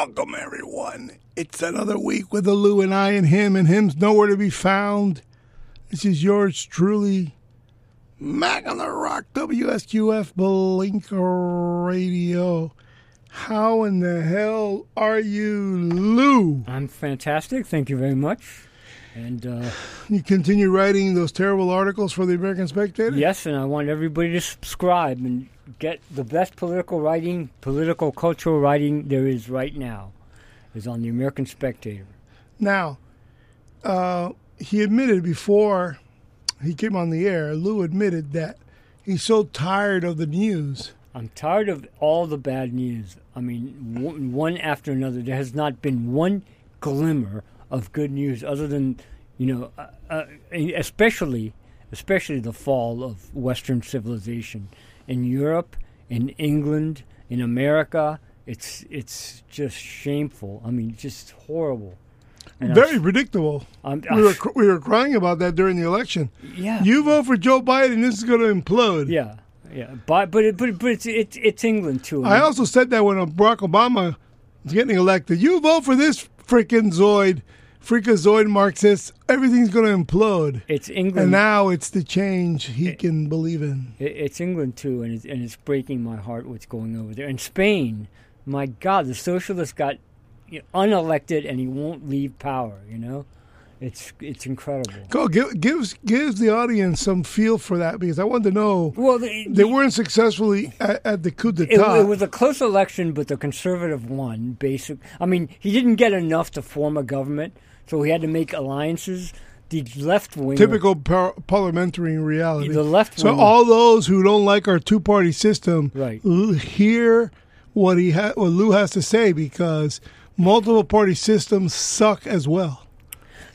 Welcome, everyone. It's another week with the Lou and I and him, and him's nowhere to be found. This is yours truly, Mac on the Rock, WSQF Blinker Radio. How in the hell are you, Lou? I'm fantastic. Thank you very much. And uh, You continue writing those terrible articles for the American Spectator? yes, and I want everybody to subscribe and get the best political writing, political cultural writing there is right now, is on the American Spectator. Now, uh, he admitted before he came on the air, Lou admitted that he's so tired of the news. I'm tired of all the bad news. I mean, one, after another. There has not been one glimmer of good news other than, you know, uh, uh, especially, especially the fall of Western civilization in Europe, in England, in America. It's it's just shameful. I mean, just horrible. And Very I'm- predictable. I'm, We were, we were crying about that during the election. yeah. You vote for Joe Biden, this is going to implode. yeah. Yeah. But but it, but but it's it's, it's England too. I also said that when Barack Obama was getting elected. You vote for this freaking Zoid, freakazoid Marxist, everything's going to implode. it's England. And now it's the change he can believe in. It, it's England too, and it's, and it's breaking my heart what's going over there. And Spain, my God, the socialist got unelected, and he won't leave power. You know, it's it's incredible. Go give gives gives the audience some feel for that because I want to know Well, the, they weren't successfully at, at the coup It, d'état. it was a close election, but the conservative won. Basic. I mean, he didn't get enough to form a government, so he had to make alliances. The left wing, typical par- parliamentary reality. the left so all those who don't like our two party system Right. l- hear what he ha- what Lou has to say because multiple party systems suck as well.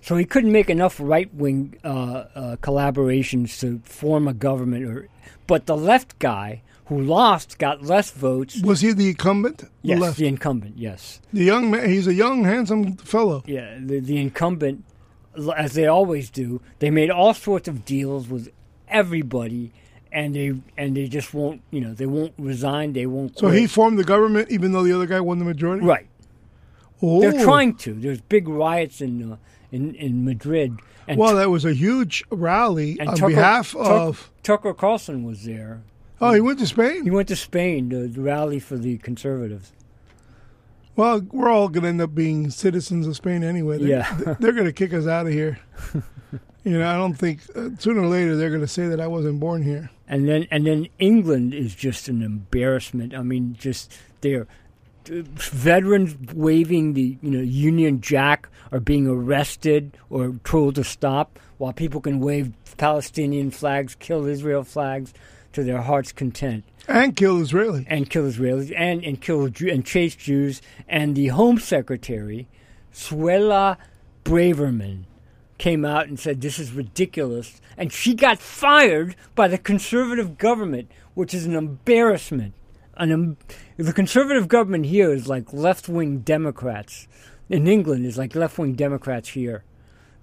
So he couldn't make enough right wing uh, uh, collaborations to form a government. Or, but the left guy who lost got less votes. Was he the incumbent? Yes, left. the incumbent. Yes, The young man. He's a young, handsome fellow. yeah, the, the incumbent, as they always do, they made all sorts of deals with everybody, and they and they just won't. You know, they won't resign. They won't. So quit. he formed the government, even though the other guy won the majority. right. Oh. They're trying to. There's big riots in uh, in in Madrid. And Well, that was a huge rally on Tucker- behalf of. Tucker Carlson was there. Oh, he went to Spain. He went to Spain to the rally for the conservatives. Well, we're all going to end up being citizens of Spain anyway. They, Yeah. they're going to kick us out of here. you know, I don't think uh, sooner or later they're going to say that I wasn't born here. And then and then England is just an embarrassment. I mean, just they're veterans waving the you know Union Jack are being arrested or told to stop, while people can wave Palestinian flags, kill Israel flags to their heart's content. And kill Israeli. and kill Israelis and and kill and chase Jews. And the Home Secretary, Suella Braverman, came out and said this is ridiculous, and she got fired by the conservative government, which is an embarrassment. An em- the conservative government here is like left wing Democrats. In England, is like left wing Democrats here.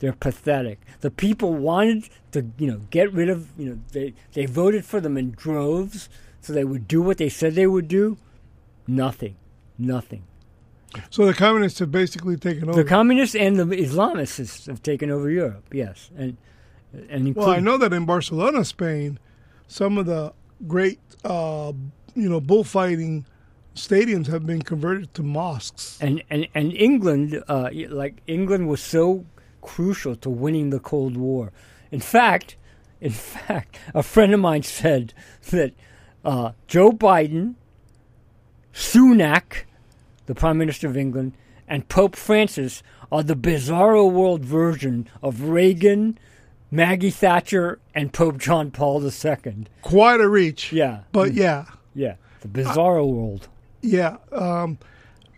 They're pathetic. The people wanted to, you know, get rid of, you know, they they voted for them in droves, so they would do what they said they would do. Nothing, nothing. So the communists have basically taken over. The communists and the Islamists have taken over Europe. Yes, and and well, I know that in Barcelona, Spain, some of the great, uh, you know, bullfighting stadiums have been converted to mosques. and and and England, uh, like England, was so crucial to winning the Cold War. In fact, in fact, a friend of mine said that uh, Joe Biden, Sunak, the Prime Minister of England, and Pope Francis are the bizarro world version of Reagan, Maggie Thatcher, and Pope John Paul II. Quite a reach. Yeah, But yeah, yeah, the bizarro world. yeah. Um,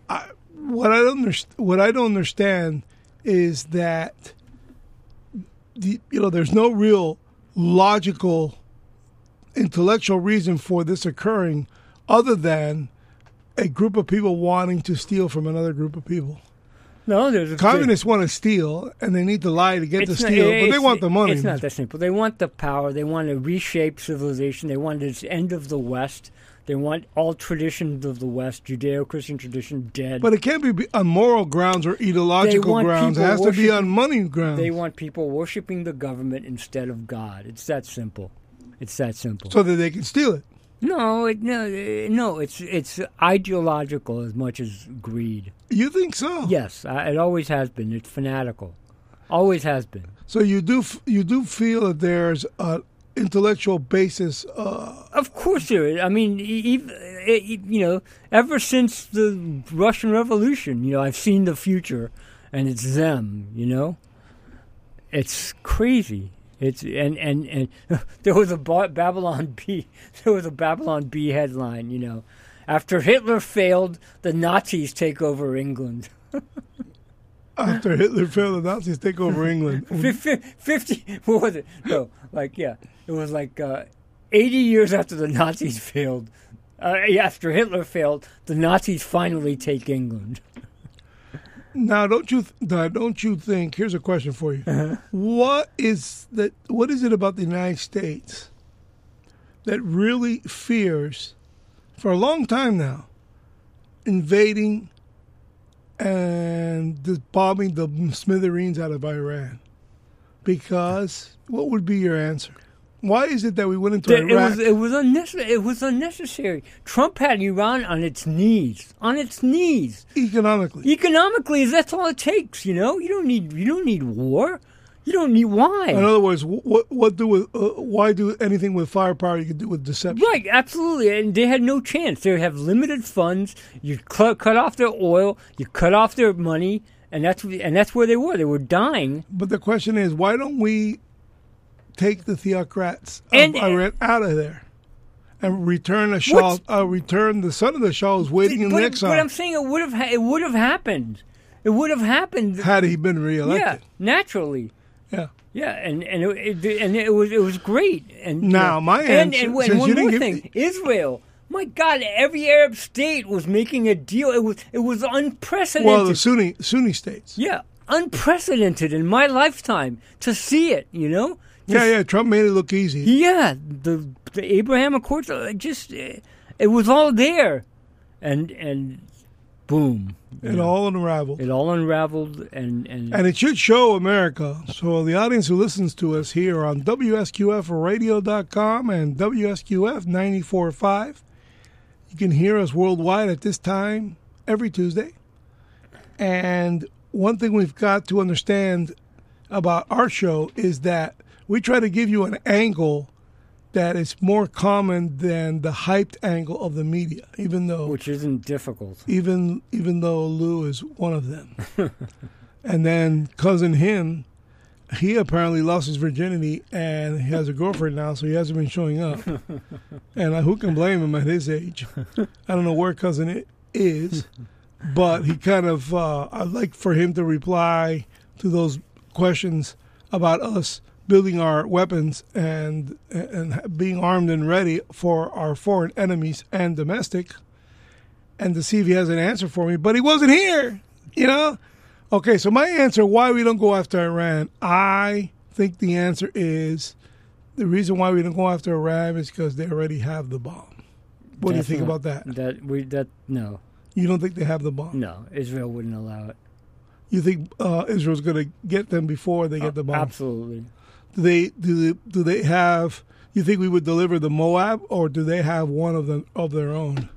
I, what I don't underst- what I don't understand is that the, you know there's no real logical intellectual reason for this occurring other than a group of people wanting to steal from another group of people. No, there's a Communists want to steal, and they need to lie to get not- steal, but they want the money. It's not that simple. They want the power. They want to reshape civilization. They want this end of the West. They want all traditions of the West, Judeo-Christian tradition, dead. But it can't be on moral grounds or ideological grounds. It has to be on money grounds. they want people worshiping the government instead of God. It's that simple. It's that simple. so that they can steal it. no, it, no, eh, no. It's it's ideological as much as greed. You think so? Yes, I, it always has been. It's fanatical. Always has been. So you do you do feel that there's an intellectual basis. Uh, Of course there is. I mean, you know, ever since the Russian Revolution, you know, I've seen the future, and it's them. You know, it's crazy. It's and and and there was a Babylon Bee. There was a Babylon Bee headline. You know, after Hitler failed, the Nazis take over England. after Hitler failed, the Nazis take over England. Fif- fif- Fifty. What was it? No, like yeah, it was like uh, eighty years after the Nazis failed. Uh, after Hitler failed, the Nazis finally take England. Now, don't you th- now, don't you think? Here's a question for you: What is that? What is it about the United States that really fears, for a long time now, invading and bombing the smithereens out of Iran? Because what would be your answer? Why is it that we went into It Iraq? was it was unnecessary. It was unnecessary. Trump had Iran on its knees, on its knees. economically. Economically, that's all it takes. You know, you don't need you don't need war. You don't need why. In other words, what what do with uh, why do anything with firepower you can do with deception? Right, absolutely, and they had no chance. They have limited funds. You cut, cut off their oil, you cut off their money, and that's and that's where they were. They were dying. But the question is, why don't we take the theocrats of And- Iran out of there and return a Shah? Uh, return the son of the Shah who's waiting in but, exile. but I'm saying it would have ha- it would have happened. It would have happened. had he been reelected. yeah, naturally. Yeah. Yeah, and and it, it, and it was it was great. And you Now, know, my and, answer- and, and since one you more thing, Israel. My God, every Arab state was making a deal. It was it was unprecedented. Well, the Sunni Sunni states. Yeah, unprecedented in my lifetime to see it. You know. Yeah, Just- yeah. Trump made it look easy. Yeah, the the Abraham Accords. uh, Just uh, it was all there, and and boom, It know, all unraveled. it all unraveled, and and, And it should show America. So the audience who listens to us here on WSQFradio.com and WSQF 94.5, you can hear us worldwide at this time every Tuesday. And one thing we've got to understand about our show is that we try to give you an angle that is more common than the hyped angle of the media, even though which isn't difficult. even even though Lou is one of them. and then cousin him, he apparently lost his virginity and he has a girlfriend now, so he hasn't been showing up. and uh, who can blame him at his age? I don't know where cousin i- is, but he kind of uh, I'd like for him to reply to those questions about us building our weapons and and being armed and ready for our foreign enemies and domestic and to see if he has an answer for me, but he wasn't here. You know? Okay, so my answer why we don't go after Iran, I think the answer is the reason why we don't go after Iran is because they already have the bomb. What do you think about that? That we that no You don't think they have the bomb? no Israel wouldn't allow it. You think uh, Israel's going to get them before they get the bomb? Absolutely. Do they do they, do they have? You think we would deliver the Moab, or do they have one of them of their own?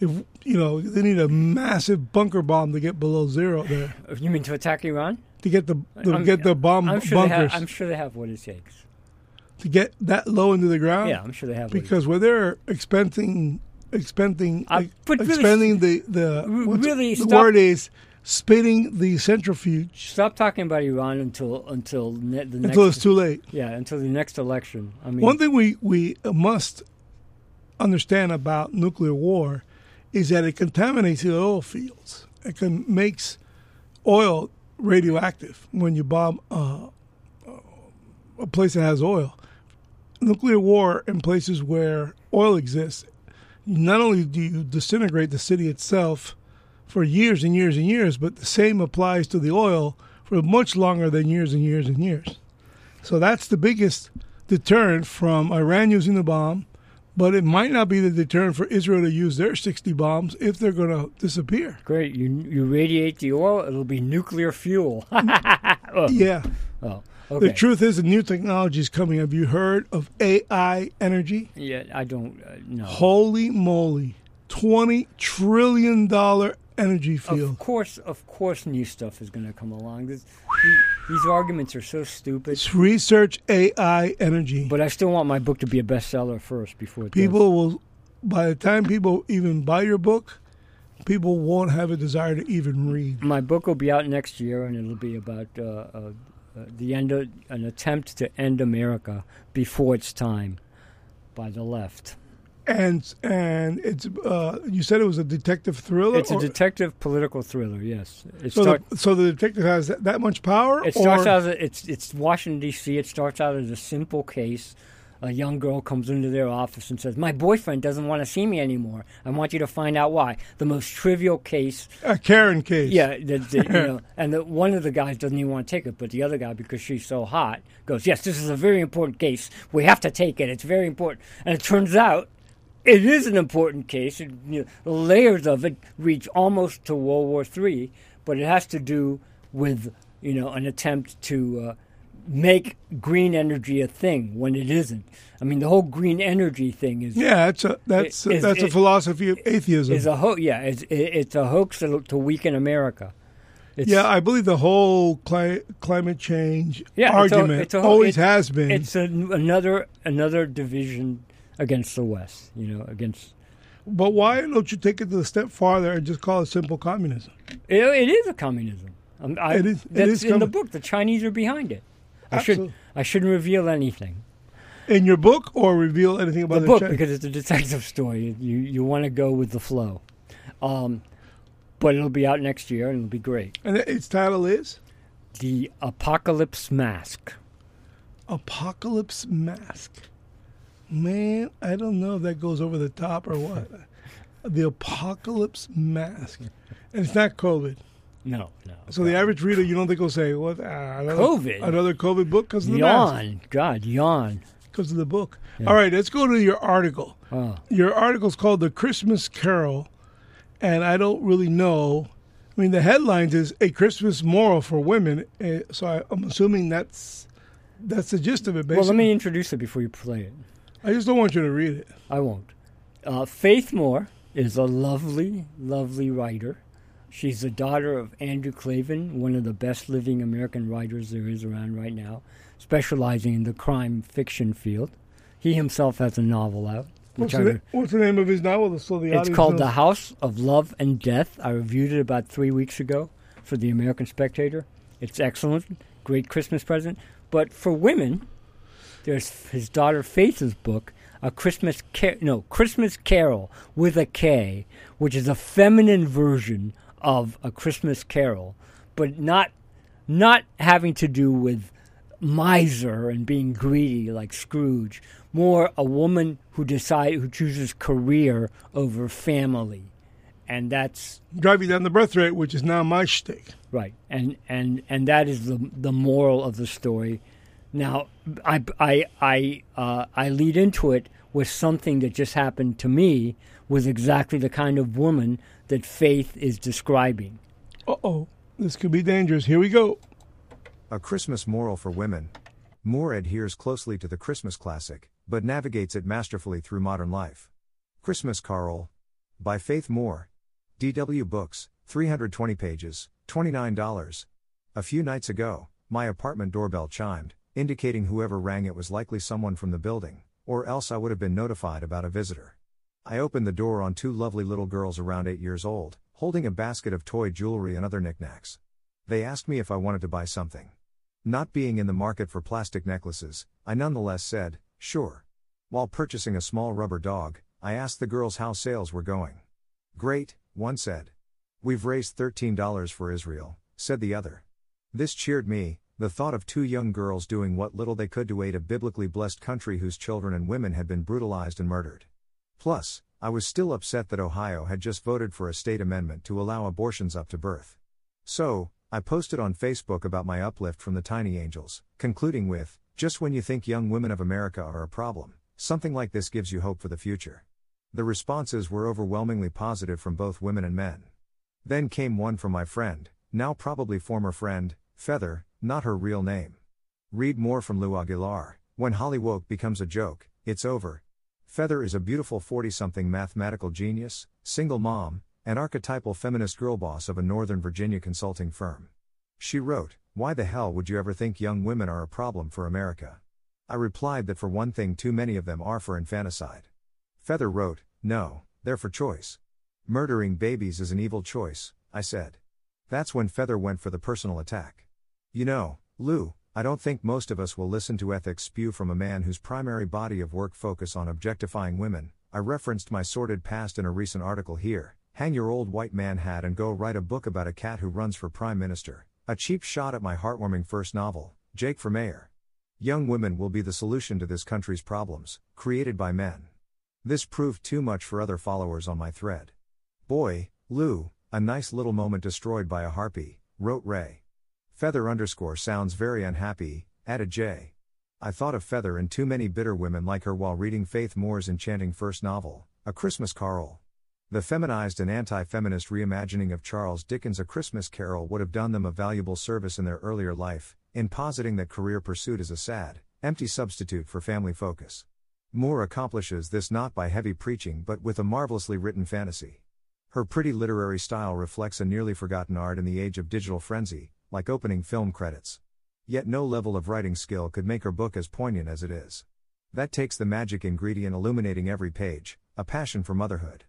If you know, they need a massive bunker bomb to get below zero there You mean to attack Iran? to get the to I'm- get the bomb I'm sure they bunkers have. I'm sure they have what it takes. to get that low into the ground. Yeah, I'm sure they have. what it because where they're expending expending Uh, like, but really- expending the the really the stop- word is spitting the centrifuge Stop talking about Iran until until ne- the next. until it's too late. yeah, until the next election. I mean, One thing we, we must understand about nuclear war is that it contaminates the oil fields. It can, makes oil radioactive when you bomb uh, a place that has oil. Nuclear war in places where oil exists, not only do you disintegrate the city itself for years and years and years, but the same applies to the oil for much longer than years and years and years. So that's the biggest deterrent from Iran using the bomb, but it might not be the deterrent for Israel to use their 60 bombs if they're going to disappear. Great. You you radiate the oil, it'll be nuclear fuel. oh. Yeah. oh, okay. The truth is, the new technology is coming. Have you heard of AI energy? Yeah, I don't uh, know. Holy moly. $20 trillion energy field. Of course, of course, new stuff is going to come along. This, these arguments are so stupid. It's research AI energy. But I still want my book to be a bestseller first before it does. people will, by the time people even buy your book, people won't have a desire to even read. My book will be out next year, and it'll be about uh, uh, uh, the end of an attempt to end America before its time by the left. And and it's uh, you said it was a detective thriller. It's a or- detective political thriller. Yes, it so, start- the, so the detective has that, that much power. It starts or, out as a, it's it's Washington D.C. It starts out as a simple case. A young girl comes into their office and says, "My boyfriend doesn't want to see me anymore. I want you to find out why." The most trivial case. a Karen case. Yeah, the, the, you know, and the, one of the guys doesn't even want to take it, but the other guy, because she's so hot, goes, "Yes, this is a very important case. We have to take it. It's very important." And it turns out. It is an important case. It, you know, the layers of it reach almost to World War III, but it has to do with you know an attempt to uh, make green energy a thing when it isn't. I mean, the whole green energy thing is Yeah, that's a that's a, is- that's a philosophy of atheism. is a ho- yeah, it's, it, it's a hoax to, weaken America. It's, yeah, I believe the whole cli- climate change Yeah, it's a- argument it's a- always has been. it's an another another division against the West. You know, against but why don't you take it to the step farther and just call it simple communism? it, it is a communism. Um, I, It is- it That's is in the book. The Chinese are behind it. I Absolutely. should I shouldn't reveal anything. In your book, or reveal anything about the the book because it's a detective story. You you want to go with the flow, um, but it'll be out next year and it'll be great. and its title is The Apocalypse Mask. Apocalypse Mask. Man, I don't know if that goes over the top or what. the Apocalypse Mask, and it's not COVID. No, no. So the average reader, you don't think will say, "What? Uh, another, COVID? Another COVID book because of the mask, yawn, God, yawn. because of the book." Yeah. All right, let's go to your article. Oh, Your article's called "The Christmas Carol," and I don't really know. I mean, the headlines is a Christmas moral for women, uh, so I, I'm assuming that's that's the gist of it. Basically, well, let me introduce it before you play it. I just don't want you to read it. I won't. Uh, Faith Moore is a lovely, lovely writer. She's the daughter of Andrew Klavan, one of the best living American writers there is around right now, specializing in the crime fiction field. He himself has a novel out. What's the, na- what's the name of his novel? So the it's called knows. The House of Love and Death. I reviewed it about three weeks ago for the American Spectator. It's excellent, great Christmas present. But for women, there's his daughter Faith's book, a Christmas Car- no Christmas Carol with a K, which is a feminine version of a Christmas Carol, but not not having to do with miser and being greedy like Scrooge. More a woman who decide who chooses career over family, and that's driving Down the Birth Rate, which is now my shtick. Right, and and and that is the the moral of the story. Now, I I I uh, I lead into it with something that just happened to me with exactly the kind of woman that Faith is describing. Uh oh, this could be dangerous. Here we go. A Christmas moral for women. Moore adheres closely to the Christmas classic, but navigates it masterfully through modern life. Christmas Carol. By Faith Moore. DW Books, 320 pages, $29. A few nights ago, my apartment doorbell chimed, indicating whoever rang it was likely someone from the building, or else I would have been notified about a visitor. I opened the door on two lovely little girls around 8 years old, holding a basket of toy jewelry and other knickknacks. They asked me if I wanted to buy something. Not being in the market for plastic necklaces, I nonetheless said, sure. While purchasing a small rubber dog, I asked the girls how sales were going. Great, one said. We've raised $13 for Israel, said the other. This cheered me, the thought of two young girls doing what little they could to aid a biblically blessed country whose children and women had been brutalized and murdered. Plus, I was still upset that Ohio had just voted for a state amendment to allow abortions up to birth. So, I posted on Facebook about my uplift from the Tiny Angels, concluding with, Just when you think young women of America are a problem, something like this gives you hope for the future. The responses were overwhelmingly positive from both women and men. Then came one from my friend, now probably former friend, Feather, not her real name. Read more from Lou Aguilar. When Holly Woke becomes a joke, it's over. Feather is a beautiful 40 something mathematical genius, single mom, and archetypal feminist girl boss of a Northern Virginia consulting firm. She wrote, Why the hell would you ever think young women are a problem for America? I replied that for one thing, too many of them are for infanticide. Feather wrote, No, they're for choice. Murdering babies is an evil choice, I said. That's when Feather went for the personal attack. You know, Lou, I don't think most of us will listen to ethics spew from a man whose primary body of work focus on objectifying women. I referenced my sordid past in a recent article here. Hang your old white man hat and go write a book about a cat who runs for prime minister. A cheap shot at my heartwarming first novel, Jake for Mayor. Young women will be the solution to this country's problems, created by men. This proved too much for other followers on my thread. Boy, Lou, a nice little moment destroyed by a harpy, wrote Ray. Feather underscore sounds very unhappy, added J. I thought of Feather and too many bitter women like her while reading Faith Moore's enchanting first novel, A Christmas Karol. The feminized and anti feminist reimagining of Charles Dickens' A Christmas Carol would have done them a valuable service in their earlier life, in positing that career pursuit is a sad, empty substitute for family focus. Moore accomplishes this not by heavy preaching but with a marvelously written fantasy. Her pretty literary style reflects a nearly forgotten art in the age of digital frenzy, like opening film credits. Yet no level of writing skill could make her book as poignant as it is. That takes the magic ingredient illuminating every page, a passion for motherhood.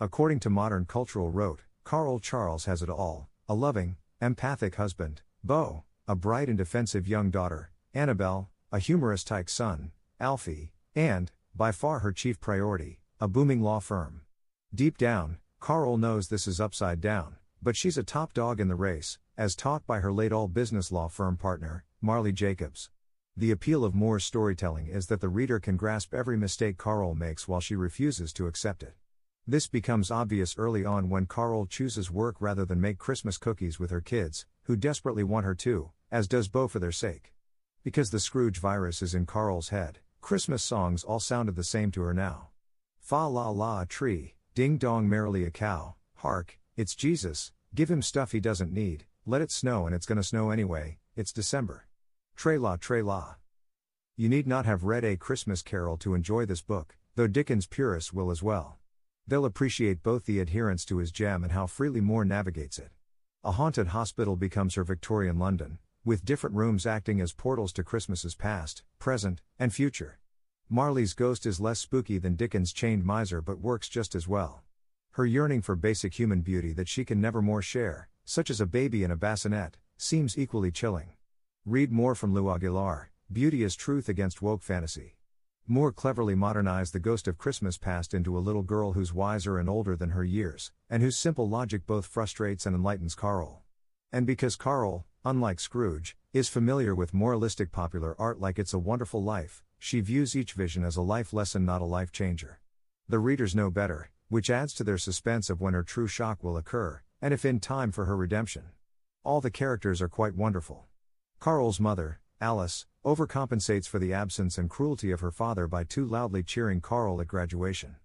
According to modern cultural rote, Carl Charles has it all a loving, empathic husband, Beau, a bright and defensive young daughter, Annabelle, a humorous tyke son, Alfie, and, by far her chief priority, a booming law firm. Deep down, Carl knows this is upside down, but she's a top dog in the race, as taught by her late all business law firm partner, Marley Jacobs. The appeal of Moore's storytelling is that the reader can grasp every mistake Carl makes while she refuses to accept it. This becomes obvious early on when Carl chooses work rather than make Christmas cookies with her kids, who desperately want her to, as does Beau for their sake. Because the Scrooge virus is in Carl's head, Christmas songs all sounded the same to her now. Fa la la a tree, ding dong merrily a cow, hark, it's Jesus, give him stuff he doesn't need, let it snow and it's gonna snow anyway, it's December. Tre la tre la. You need not have read A Christmas Carol to enjoy this book, though Dickens purists will as well. They'll appreciate both the adherence to his gem and how freely Moore navigates it. A haunted hospital becomes her Victorian London, with different rooms acting as portals to Christmases past, present, and future. Marley's ghost is less spooky than Dickens' chained miser but works just as well. Her yearning for basic human beauty that she can never more share, such as a baby in a bassinet, seems equally chilling. Read more from Lou Aguilar Beauty is Truth Against Woke Fantasy. Moore cleverly modernized the ghost of Christmas past into a little girl who's wiser and older than her years, and whose simple logic both frustrates and enlightens Carl. And because Carl, unlike Scrooge, is familiar with moralistic popular art like It's a Wonderful Life, she views each vision as a life lesson, not a life changer. The readers know better, which adds to their suspense of when her true shock will occur, and if in time for her redemption. All the characters are quite wonderful. Carl's mother, Alice, overcompensates for the absence and cruelty of her father by too loudly cheering Carl at graduation.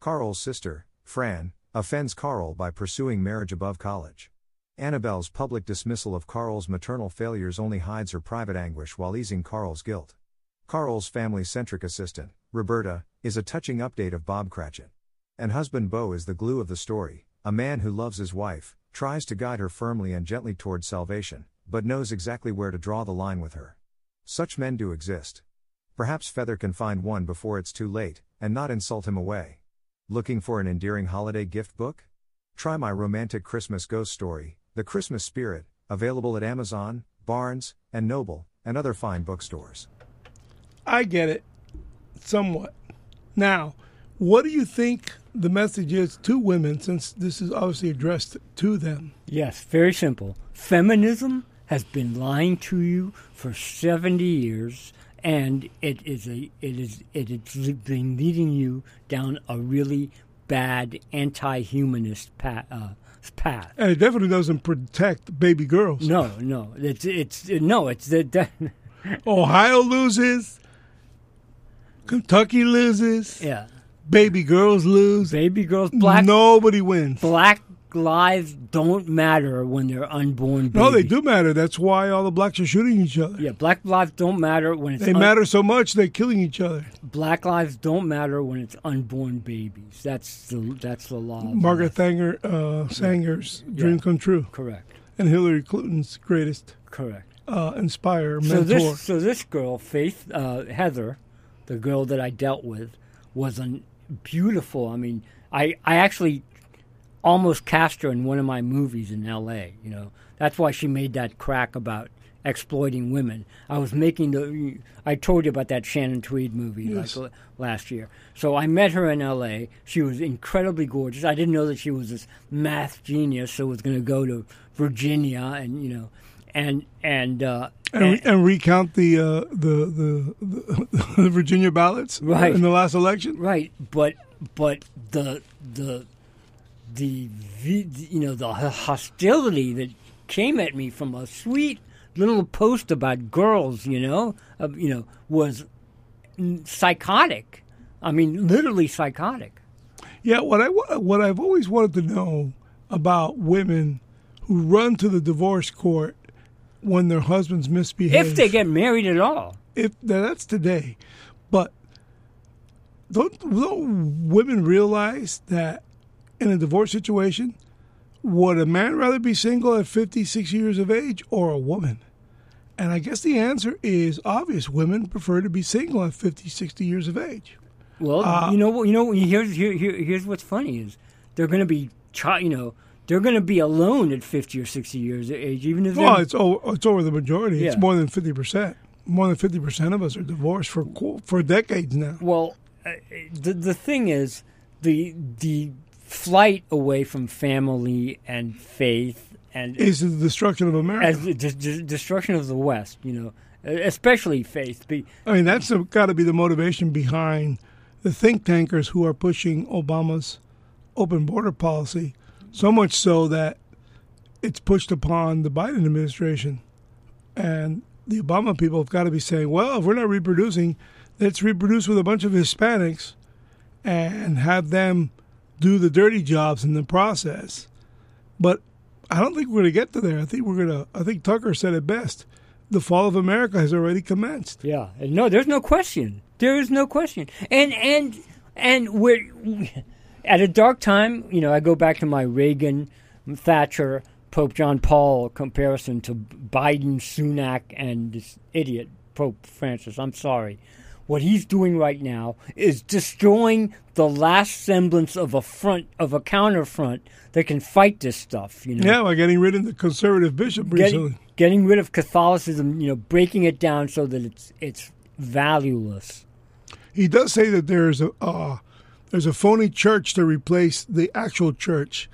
Carl's sister, Fran, offends Carl by pursuing marriage above college. Annabelle's public dismissal of Carl's maternal failures only hides her private anguish while easing Carl's guilt. Carl's family centric assistant, Roberta, is a touching update of Bob Cratchit. And husband Beau is the glue of the story, a man who loves his wife, tries to guide her firmly and gently towards salvation, but knows exactly where to draw the line with her. Such men do exist. Perhaps Feather can find one before it's too late, and not insult him away. Looking for an endearing holiday gift book? Try my romantic Christmas ghost story, The Christmas Spirit, available at Amazon, Barnes, and Noble, and other fine bookstores. I get it, somewhat. Now, what do you think the message is to women since this is obviously addressed to them? Yes, very simple. Feminism has been lying to you for 70 years and it is a it is it has been leading you down a really bad anti-humanist path, uh, path. And it definitely doesn't protect baby girls. No, no, it's it's no, it's the. Ohio loses. Kentucky loses. Yeah. Baby girls lose. Baby girls, black Nobody wins. black lives don't matter when they're unborn babies. No, they do matter. That's why all the blacks are shooting each other. Yeah, black lives don't matter when it's They un- matter so much they're killing each other. black lives don't matter when it's unborn babies. That's the that's the law. Margaret. Thanger, uh, Sanger's dream Yeah. come true, Correct. and Hillary Clinton's greatest Correct. uh, inspire So this so this girl, Faith uh, Heather, the girl that I dealt with, was an beautiful. I mean, I I actually almost cast her in one of my movies in L.A. You know, that's why she made that crack about exploiting women. I was making the. I told you about that Shannon Tweed movie Yes. like last year. So I met her in L.A. She was incredibly gorgeous. I didn't know that she was this math genius, so was going to go to Virginia and you know, and and. Uh, and, and recount the, uh, the, the the the Virginia ballots Right. in the last election. Right, but but the the the you know the hostility that came at me from a sweet little post about girls, you know, uh, you know, was psychotic. I mean, literally psychotic. Yeah, what I what I've always wanted to know about women who run to the divorce court when their husbands misbehave. If they get married at all, if that's today, but don't, don't women realize that in a divorce situation, would a man rather be single at 56 years of age or a woman? And I guess the answer is obvious. Women prefer to be single at 50, 60 years of age. well, Uh, you know, what- you know, here's here, here, here's what's funny is they're going to be, you know, they're going to be alone at fifty or sixty years of age, even if they're Well, it's over, it's over the majority. It's more than 50%. More than 50% of us are divorced for for decades now. Well, the the thing is, the the flight away from family and faith and Is the destruction of America. as the de- de- destruction of the West, you know, especially faith. Be, I mean, that's got to be the motivation behind the think tankers who are pushing Obama's open border policy, so much so that it's pushed upon the Biden administration. And the Obama people have got to be saying, well, if we're not reproducing, let's reproduce with a bunch of Hispanics and have them do the dirty jobs in the process. But I don't think we're going to get to there. I think we're going to, I think Tucker said it best. The fall of America has already commenced. yeah, no, there's no question. There is no question. And and and we're at a dark time. You know, I go back to my Reagan, Thatcher, Pope John Paul comparison to Biden, Sunak, and this idiot Pope Francis. I'm sorry. What he's doing right now is destroying the last semblance of a front of a counterfront that can fight this stuff. You know, Yeah, by getting rid of the conservative bishop recently. getting, getting rid of Catholicism. You know, breaking it down so that it's it's valueless. He does say that there's a uh, there's a phony church to replace the actual church,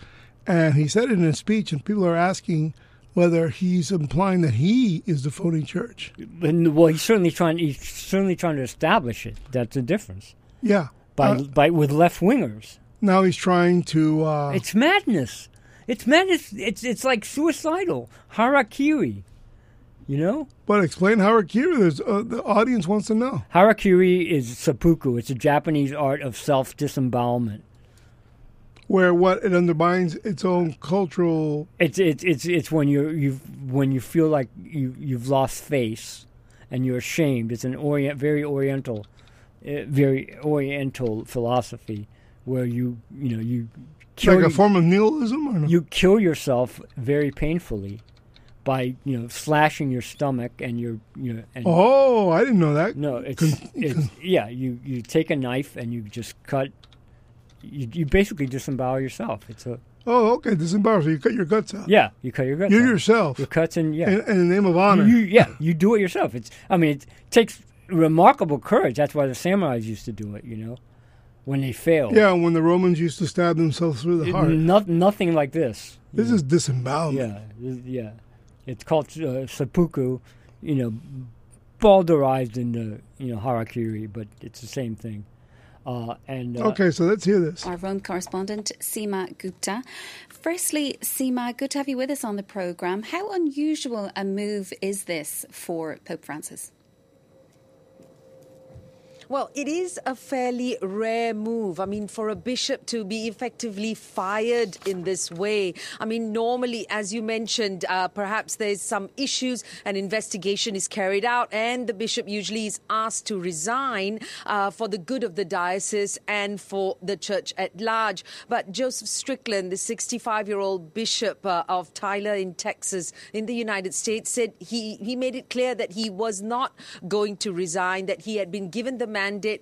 and he said it in a speech, and people are asking whether he's implying that he is the phony church. And, well, he's certainly trying. He's certainly trying to establish it. That's the difference. Yeah. By Uh, by with left wingers, now he's trying to. Uh, it's madness. It's madness. It's it's like suicidal harakiri. You know, but explain harakiri. There's uh, the audience wants to know. harakiri is seppuku. It's a Japanese art of self disembowelment. Where what it undermines its own cultural. It's it's it's it's when you you when you feel like you you've lost face, and you're ashamed. It's an orient very oriental, uh, very oriental philosophy where you you know you kill like a form of nihilism, or no? you kill yourself very painfully by you know slashing your stomach and your you know and oh, I didn't know that. no it's it's yeah you you take a knife and you just cut you, you basically disembowel yourself it's a Oh, okay. Disembowel. So you cut your guts out. yeah you cut your guts You out. yourself. your cuts and yeah In, in the name of honor. You, yeah, you do it yourself. It's I mean, it takes remarkable courage. That's why the samurais used to do it. You know, when they failed. Yeah, when the Romans used to stab themselves through the It- heart. no- nothing like this. This is disembowelment. Yeah, yeah. It's called uh, seppuku. You know, balderized in the you know harakiri, but it's the same thing. Uh, and uh, Okay, so let's hear this. Our Rome correspondent, Seema Gupta. Firstly, Seema, good to have you with us on the programme. How unusual a move is this for Pope Francis? Well, it is a fairly rare move. I mean, for a bishop to be effectively fired in this way. I mean, normally, as you mentioned, uh, perhaps there's some issues, an investigation is carried out, and the bishop usually is asked to resign uh, for the good of the diocese and for the church at large. But Joseph Strickland, the 65 year old bishop uh, of Tyler in Texas, in the United States, said he, he made it clear that he was not going to resign, that he had been given the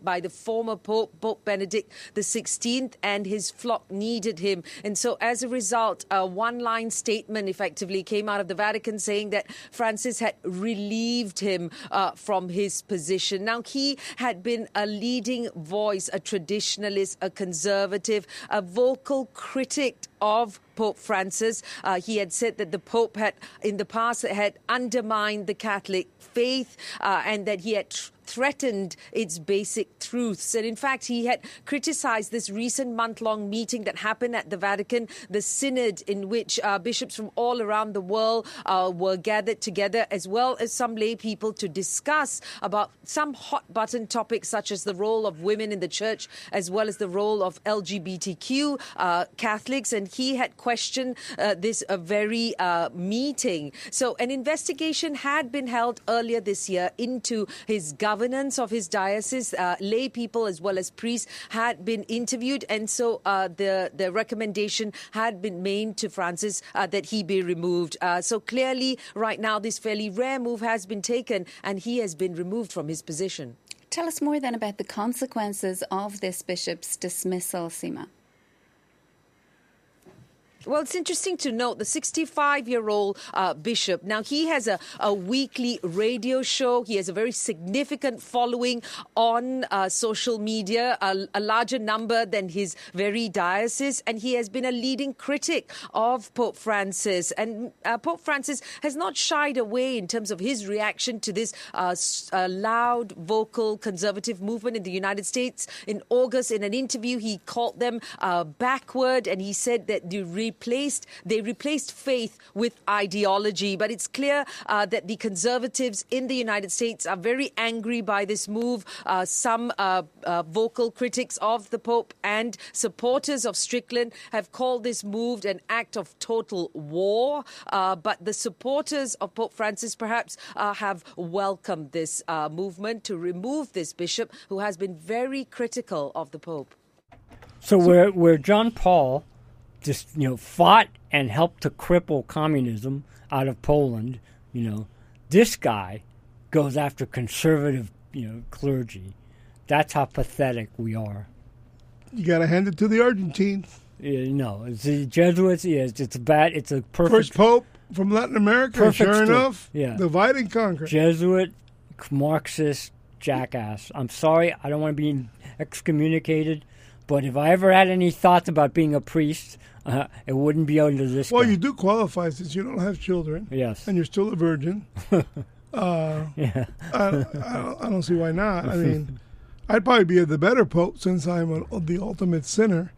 by the former Pope, Pope Benedict XVI, and his flock needed him. And so, as a result, a one line statement effectively came out of the Vatican saying that Francis had relieved him uh, from his position. Now, he had been a leading voice, a traditionalist, a conservative, a vocal critic of Pope Francis. Uh, he had said that the Pope had, in the past, had undermined the Catholic faith uh, and that he had threatened its basic truths. And in fact, he had criticized this recent month long meeting that happened at the Vatican, the synod in which uh, bishops from all around the world uh, were gathered together, as well as some lay people to discuss about some hot button topics such as the role of women in the church, as well as the role of LGBTQ uh, Catholics. And he had questioned uh, this uh, very uh, meeting. So an investigation had been held earlier this year into his governance of his diocese, uh, lay people as well as priests had been interviewed, and so uh, the the recommendation had been made to Francis uh, that he be removed. Uh, so clearly, right now, this fairly rare move has been taken, and he has been removed from his position. Tell us more then about the consequences of this bishop's dismissal, Seema. Well, it's interesting to note the 65 year old uh, bishop. Now, he has a, a, weekly radio show. He has a very significant following on uh, social media, a, a, larger number than his very diocese. And he has been a leading critic of Pope Francis. And uh, Pope Francis has not shied away in terms of his reaction to this uh, uh, loud, vocal conservative movement in the United States. In August, in an interview, he called them uh, backward and he said that the replaced they replaced faith with ideology. But it's clear uh, that the conservatives in the United States are very angry by this move. Uh, some uh, uh vocal critics of the Pope and supporters of Strickland have called this move an act of total war. Uh, but the supporters of Pope Francis perhaps uh, have welcomed this movement to remove this bishop who has been very critical of the Pope. So, where, where John Paul just you know fought and helped to cripple communism out of Poland. You know, this guy goes after conservative you know clergy. That's how pathetic we are. You got to hand it to the Argentines. Yeah, no, it's the Jesuits. Yeah, it's, it's a bad. It's a perfect first pope from Latin America. Perfect sure enough, yeah, divide and conquer. Jesuit, Marxist, jackass. I'm sorry, I don't want to be excommunicated, but if I ever had any thoughts about being a priest, uh, it wouldn't be under this. Well, guy. you do qualify since you don't have children. Yes. And you're still a virgin. uh, yeah. I, I, don't, I, don't, see why not. I mean, I'd probably be the better pope since I'm a, the ultimate sinner,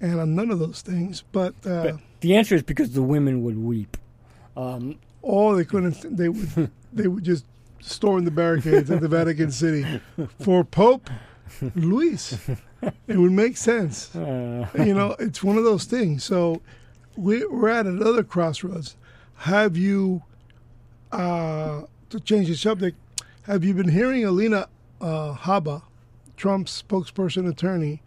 and I'm none of those things. But, uh, but the answer is because the women would weep. Um, oh, they couldn't. They would. they would just storm the barricades at the Vatican City for Pope Luis it would make sense. Uh. You know, it's one of those things. So we, are at another crossroads. Have you, uh, to change the subject, have you been hearing Alina uh, Habba, Trump's spokesperson attorney,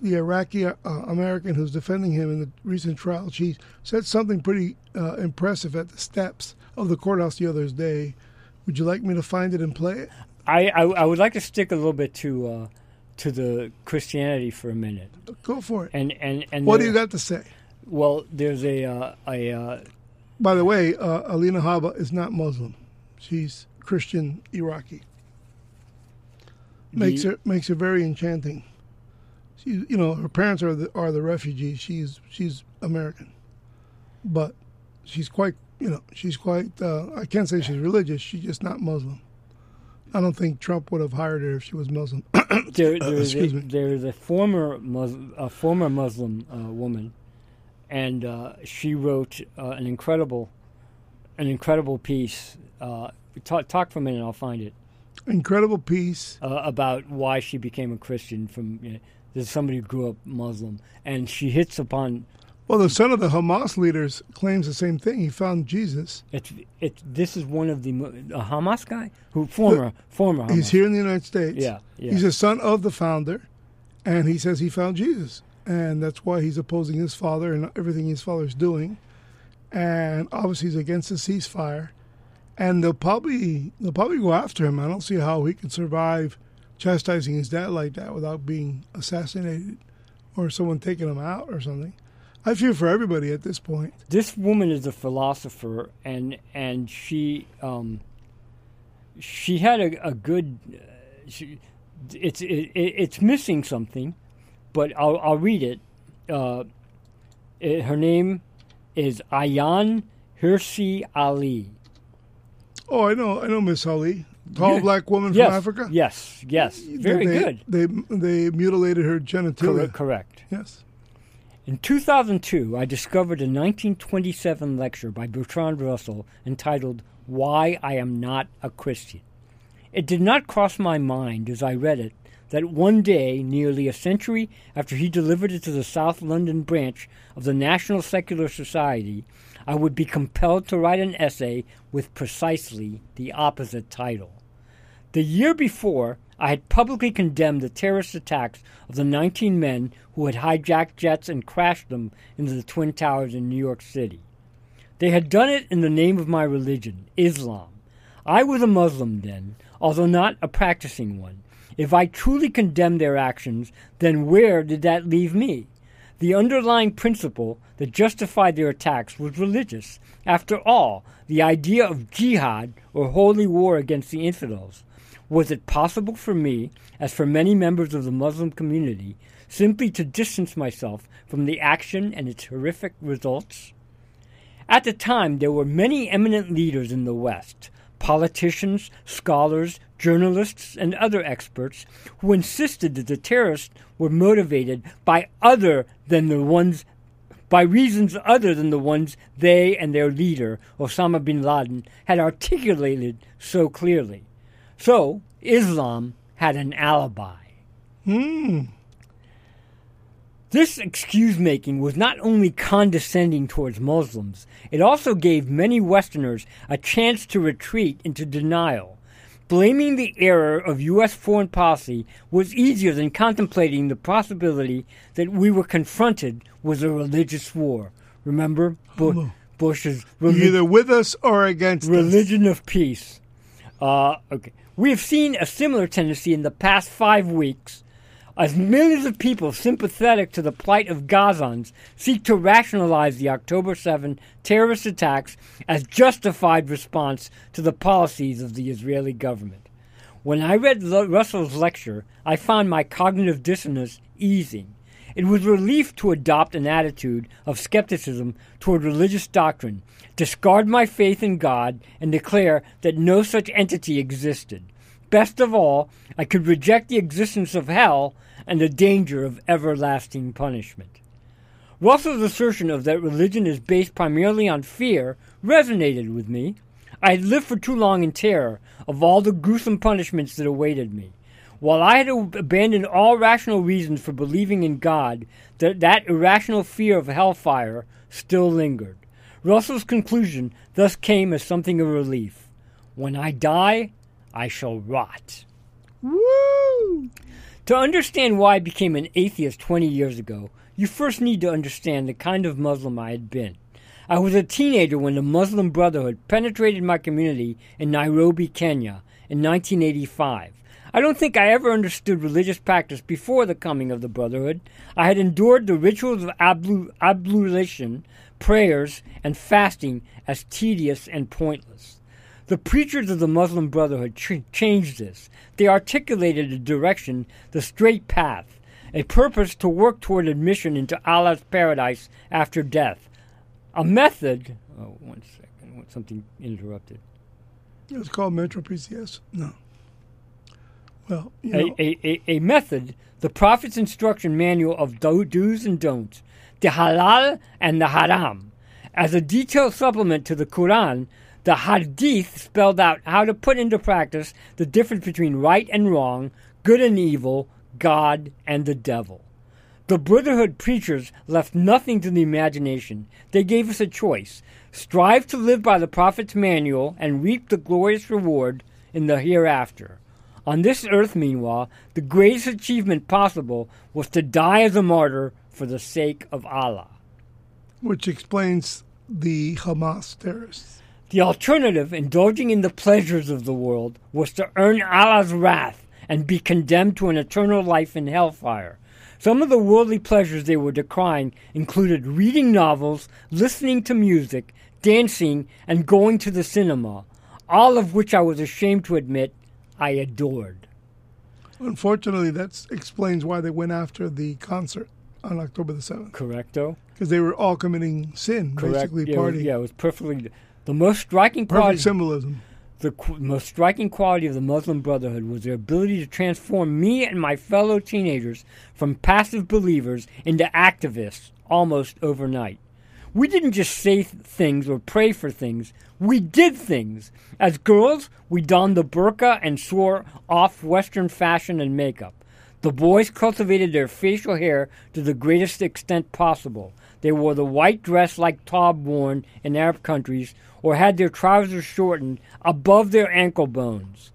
the Iraqi uh, American who's defending him in the recent trial? She said something pretty uh, impressive at the steps of the courthouse the other day. Would you like me to find it and play it? I, I, I would like to stick a little bit to uh, to the Christianity for a minute. Go for it. And and and what do you got to say? Well, there's a uh, a. Uh, By the way, uh, Alina Habba is not Muslim; she's Christian Iraqi. Makes the, her makes her very enchanting. She, you know, her parents are the are the refugees. She's she's American, but she's quite you know she's quite. Uh, I can't say she's religious. She's just not Muslim. I don't think Trump would have hired her if she was Muslim. there, there's, a, there's a former Muslim, a former Muslim uh, woman, and uh, she wrote uh, an incredible, an incredible piece. Uh, talk, talk for a minute, I'll find it. Incredible piece. uh, about why she became a Christian from you know, there's somebody who grew up Muslim, and she hits upon Well, the son of the Hamas leaders claims the same thing. He found Jesus. it's it's this is one of the a Hamas guy who former former Hamas. He's here in the United States. Yeah, yeah. He's a son of the founder, and he says he found Jesus, and that's why he's opposing his father and everything his father's doing, and obviously he's against the ceasefire, and they'll probably they'll probably go after him. I don't see how he can survive chastising his dad like that without being assassinated or someone taking him out or something. I feel for everybody at this point. this woman is a philosopher and and she um she had a, a good uh, she, it's it, it, it's missing something but I'll I'll read it uh it, her name is Ayaan Hirsi Ali Oh, I know, I know, Miss Ali, tall black woman yes from Africa. yes yes very they, good They they mutilated her genitalia. correct correct Yes. In 2002, I discovered a 1927 lecture by Bertrand Russell entitled Why I Am Not a Christian. It did not cross my mind as I read it that one day, nearly a century after he delivered it to the South London branch of the National Secular Society, I would be compelled to write an essay with precisely the opposite title. The year before, I had publicly condemned the terrorist attacks of the 19 men who had hijacked jets and crashed them into the Twin Towers in New York City. They had done it in the name of my religion, Islam. I was a Muslim then, although not a practicing one. If I truly condemned their actions, then where did that leave me? The underlying principle that justified their attacks was religious. After all, the idea of jihad, or holy war against the infidels, was it possible for me, as for many members of the Muslim community, simply to distance myself from the action and its horrific results? At the time, there were many eminent leaders in the West politicians, scholars, journalists, and other experts who insisted that the terrorists were motivated by other than the ones by reasons other than the ones they and their leader, Osama bin Laden, had articulated so clearly. So, Islam had an alibi. Hmm. This excuse making was not only condescending towards Muslims, it also gave many Westerners a chance to retreat into denial. Blaming the error of U.S. foreign policy was easier than contemplating the possibility that we were confronted with a religious war. Remember Bu- Bush's relig- either with us or against us. religion of peace. Uh, okay. We have seen a similar tendency in the past five weeks as millions of people sympathetic to the plight of Gazans seek to rationalize the October 7 terrorist attacks as justified response to the policies of the Israeli government. When I read Russell's lecture, I found my cognitive dissonance easing. It was relief to adopt an attitude of skepticism toward religious doctrine, discard my faith in God, and declare that no such entity existed. Best of all, I could reject the existence of hell and the danger of everlasting punishment. Russell's assertion of that religion is based primarily on fear resonated with me. I had lived for too long in terror of all the gruesome punishments that awaited me. While I had abandoned all rational reasons for believing in God, that, that irrational fear of hellfire still lingered. Russell's conclusion thus came as something of relief. When I die, I shall rot. Woo! To understand why I became an atheist 20 years ago, you first need to understand the kind of Muslim I had been. I was a teenager when the Muslim Brotherhood penetrated my community in Nairobi, Kenya in 1985. I don't think I ever understood religious practice before the coming of the Brotherhood. I had endured the rituals of ablu- ablution, prayers, and fasting as tedious and pointless. The preachers of the Muslim Brotherhood ch- changed this. They articulated a direction, the straight path, a purpose to work toward admission into Allah's paradise after death. A method. Oh, one second. Something interrupted. It's called Metro PCS. No. Well, you know, A, a, a, method, the Prophet's instruction manual of do- do's and don'ts, the halal and the haram. As a detailed supplement to the Quran, The Hadith spelled out how to put into practice the difference between right and wrong, good and evil, God and the devil. The Brotherhood preachers left nothing to the imagination. They gave us a choice strive to live by the Prophet's manual and reap the glorious reward in the hereafter. On this earth, meanwhile, the greatest achievement possible was to die as a martyr for the sake of Allah. Which explains the Hamas terrorists. The alternative, indulging in the pleasures of the world, was to earn Allah's wrath and be condemned to an eternal life in hellfire. Some of the worldly pleasures they were decrying included reading novels, listening to music, dancing, and going to the cinema, all of which I was ashamed to admit I adored. Unfortunately, that explains why they went after the concert on October the 7th. Correcto? Because they were all committing sin, Correct. basically yeah, party. yeah, it was perfectly. The most striking Perfect quality, symbolism. the qu- most striking quality of the Muslim Brotherhood was their ability to transform me and my fellow teenagers from passive believers into activists almost overnight. We didn't just say th- things or pray for things, we did things. As girls, we donned the burqa and swore off Western fashion and makeup. The boys cultivated their facial hair to the greatest extent possible. They wore the white dress like thobe worn in Arab countries or had their trousers shortened above their ankle bones.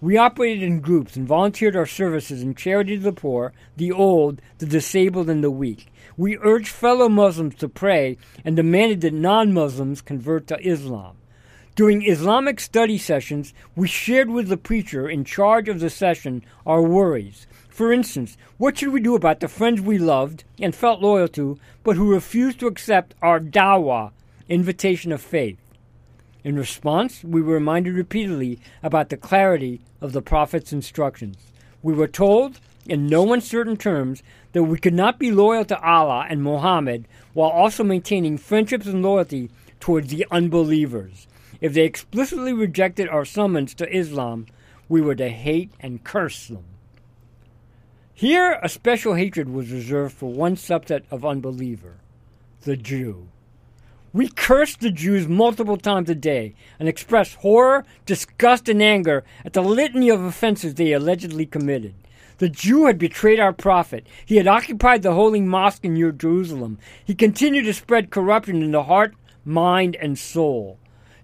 We operated in groups and volunteered our services in charity to the poor, the old, the disabled, and the weak. We urged fellow Muslims to pray and demanded that non Muslims convert to Islam. During Islamic study sessions, we shared with the preacher in charge of the session our worries. For instance, what should we do about the friends we loved and felt loyal to, but who refused to accept our dawah, invitation of faith? In response, we were reminded repeatedly about the clarity of the Prophet's instructions. We were told, in no uncertain terms, that we could not be loyal to Allah and Muhammad while also maintaining friendships and loyalty towards the unbelievers. If they explicitly rejected our summons to Islam, we were to hate and curse them. Here, a special hatred was reserved for one subset of unbeliever the Jew. We cursed the Jews multiple times a day and expressed horror, disgust, and anger at the litany of offenses they allegedly committed. The Jew had betrayed our prophet. He had occupied the holy mosque in Jerusalem. He continued to spread corruption in the heart, mind, and soul.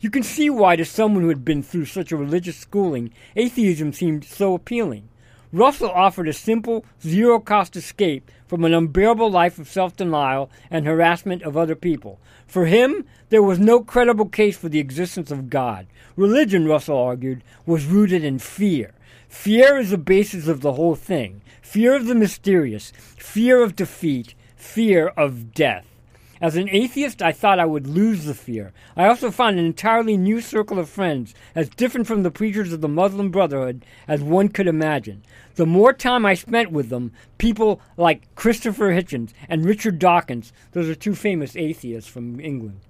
You can see why, to someone who had been through such a religious schooling, atheism seemed so appealing. Russell offered a simple, zero cost escape from an unbearable life of self denial and harassment of other people. For him, there was no credible case for the existence of God. Religion, Russell argued, was rooted in fear. Fear is the basis of the whole thing fear of the mysterious, fear of defeat, fear of death. As an atheist, I thought I would lose the fear. I also found an entirely new circle of friends, as different from the preachers of the Muslim Brotherhood as one could imagine. The more time I spent with them, people like Christopher Hitchens and Richard Dawkins, those are two famous atheists from England,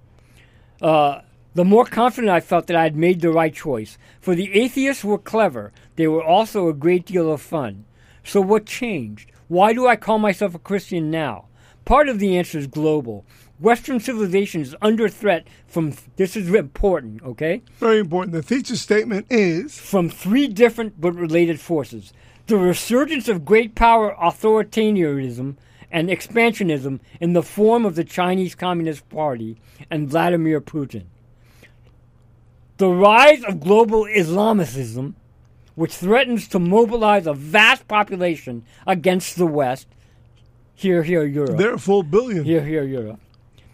uh, the more confident I felt that I had made the right choice. For the atheists were clever, they were also a great deal of fun. So what changed? Why do I call myself a Christian now? Part of the answer is global. Western civilization is under threat from, this is important, okay? Very important. The thesis statement is From three different but related forces the resurgence of great power authoritarianism and expansionism in the form of the Chinese Communist Party and Vladimir Putin. The rise of global Islamicism, which threatens to mobilize a vast population against the West. Here, here, Europe. they're a full billion. Here, here, Europe.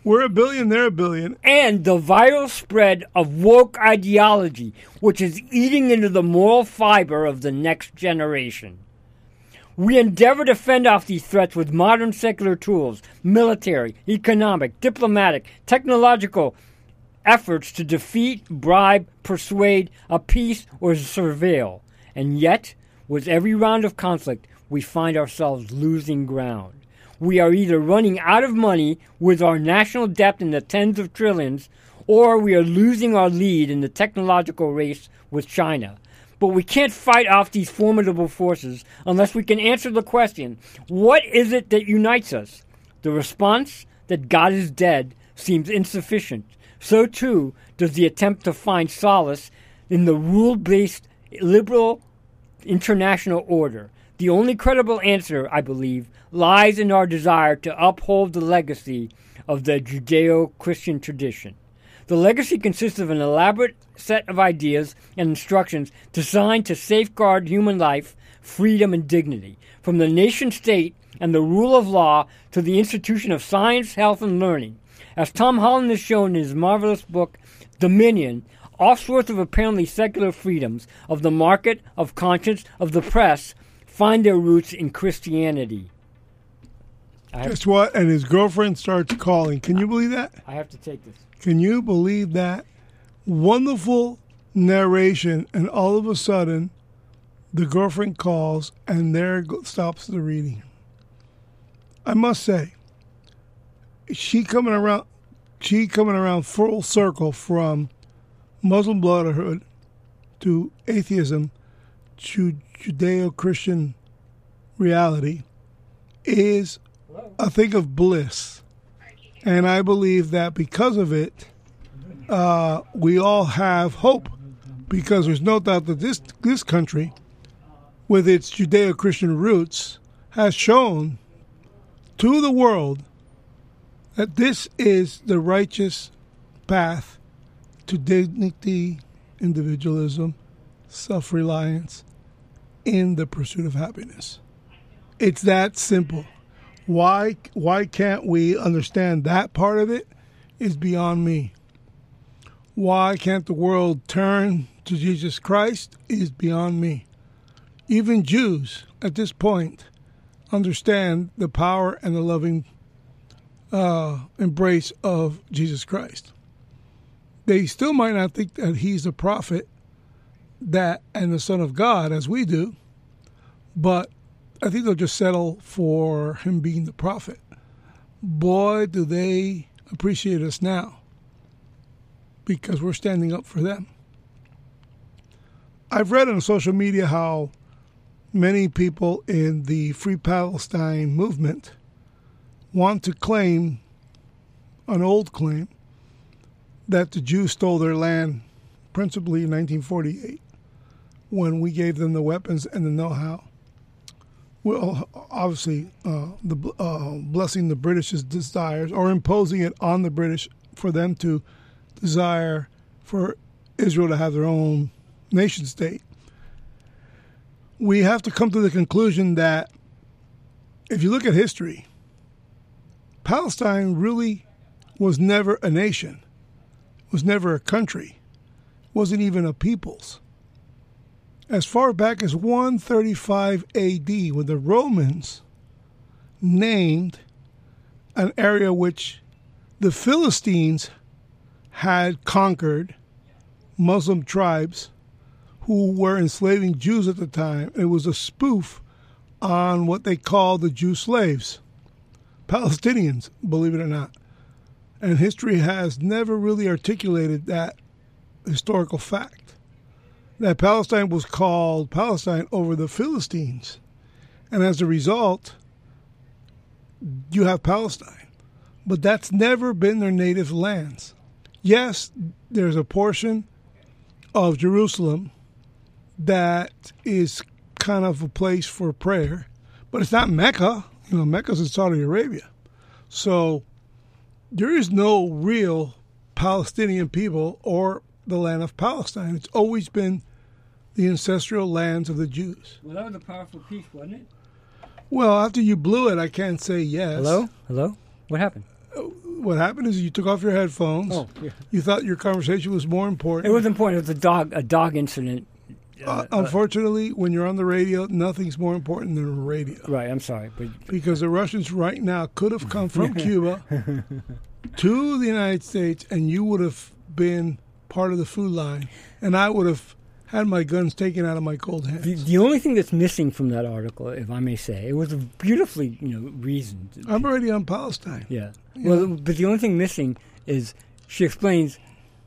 We're a billion, they're a billion. and the viral spread of woke ideology, which is eating into the moral fiber of the next generation. We endeavor to fend off these threats with modern secular tools, military, economic, diplomatic, technological efforts to defeat, bribe, persuade, appease, or surveil. And yet, with every round of conflict, we find ourselves losing ground. We are either running out of money with our national debt in the tens of trillions, or we are losing our lead in the technological race with China. But we can't fight off these formidable forces unless we can answer the question what is it that unites us? The response that God is dead seems insufficient. So too does the attempt to find solace in the rule based liberal international order. The only credible answer, I believe, lies in our desire to uphold the legacy of the Judeo Christian tradition. The legacy consists of an elaborate set of ideas and instructions designed to safeguard human life, freedom, and dignity, from the nation state and the rule of law to the institution of science, health, and learning. As Tom Holland has shown in his marvelous book, Dominion, all sorts of apparently secular freedoms of the market, of conscience, of the press find their roots in Christianity. I Guess what? And his girlfriend starts calling. Can you believe that? I have to take this. Can you believe that? Wonderful narration, and all of a sudden, the girlfriend calls, and there stops the reading. I must say, she coming around, she coming around full circle from Muslim Brotherhood to atheism Judeo Christian reality is a thing of bliss. And I believe that because of it, uh, we all have hope. Because there's no doubt that this, this country, with its Judeo Christian roots, has shown to the world that this is the righteous path to dignity, individualism, self reliance in the pursuit of happiness. It's that simple. Why why can't we understand that part of it is beyond me. Why can't the world turn to Jesus Christ is beyond me. Even Jews at this point understand the power and the loving uh, embrace of Jesus Christ they still might not think that he's a prophet that and the son of God as we do, but I think they'll just settle for him being the prophet. Boy, do they appreciate us now because we're standing up for them. I've read on social media how many people in the Free Palestine movement want to claim an old claim that the Jews stole their land principally in 1948 when we gave them the weapons and the know-how. Well, obviously, uh, the uh, blessing the British's desires or imposing it on the British for them to desire for Israel to have their own nation state. We have to come to the conclusion that if you look at history, Palestine really was never a nation was never a country, wasn't even a people's. As far back as 135 AD, when the Romans named an area which the Philistines had conquered Muslim tribes who were enslaving Jews at the time. It was a spoof on what they called the Jew slaves, Palestinians, believe it or not. And history has never really articulated that historical fact that Palestine was called Palestine over the Philistines. And as a result, you have Palestine. But that's never been their native lands. Yes, there's a portion of Jerusalem that is kind of a place for prayer, but it's not Mecca. You know, Mecca's in Saudi Arabia. So there is no real Palestinian people or the land of Palestine. It's always been the ancestral lands of the Jews. Well, that was a powerful piece, wasn't it? Well, after you blew it, I can't say yes. Hello? Hello? What happened? Uh, what happened is you took off your headphones. Oh, yeah. You thought your conversation was more important. It was important. It was a dog, a dog incident. Uh, uh, unfortunately, when you're on the radio, nothing's more important than a radio. Right. I'm sorry, but because the Russians right now could have come from Cuba to the United States, and you would have been part of the food line, and I would have had my guns taken out of my cold hands. The, the, only thing that's missing from that article, if I may say, it was a beautifully, you know, reasoned. I'm already on Palestine. Yeah. Well, but the only thing missing is she explains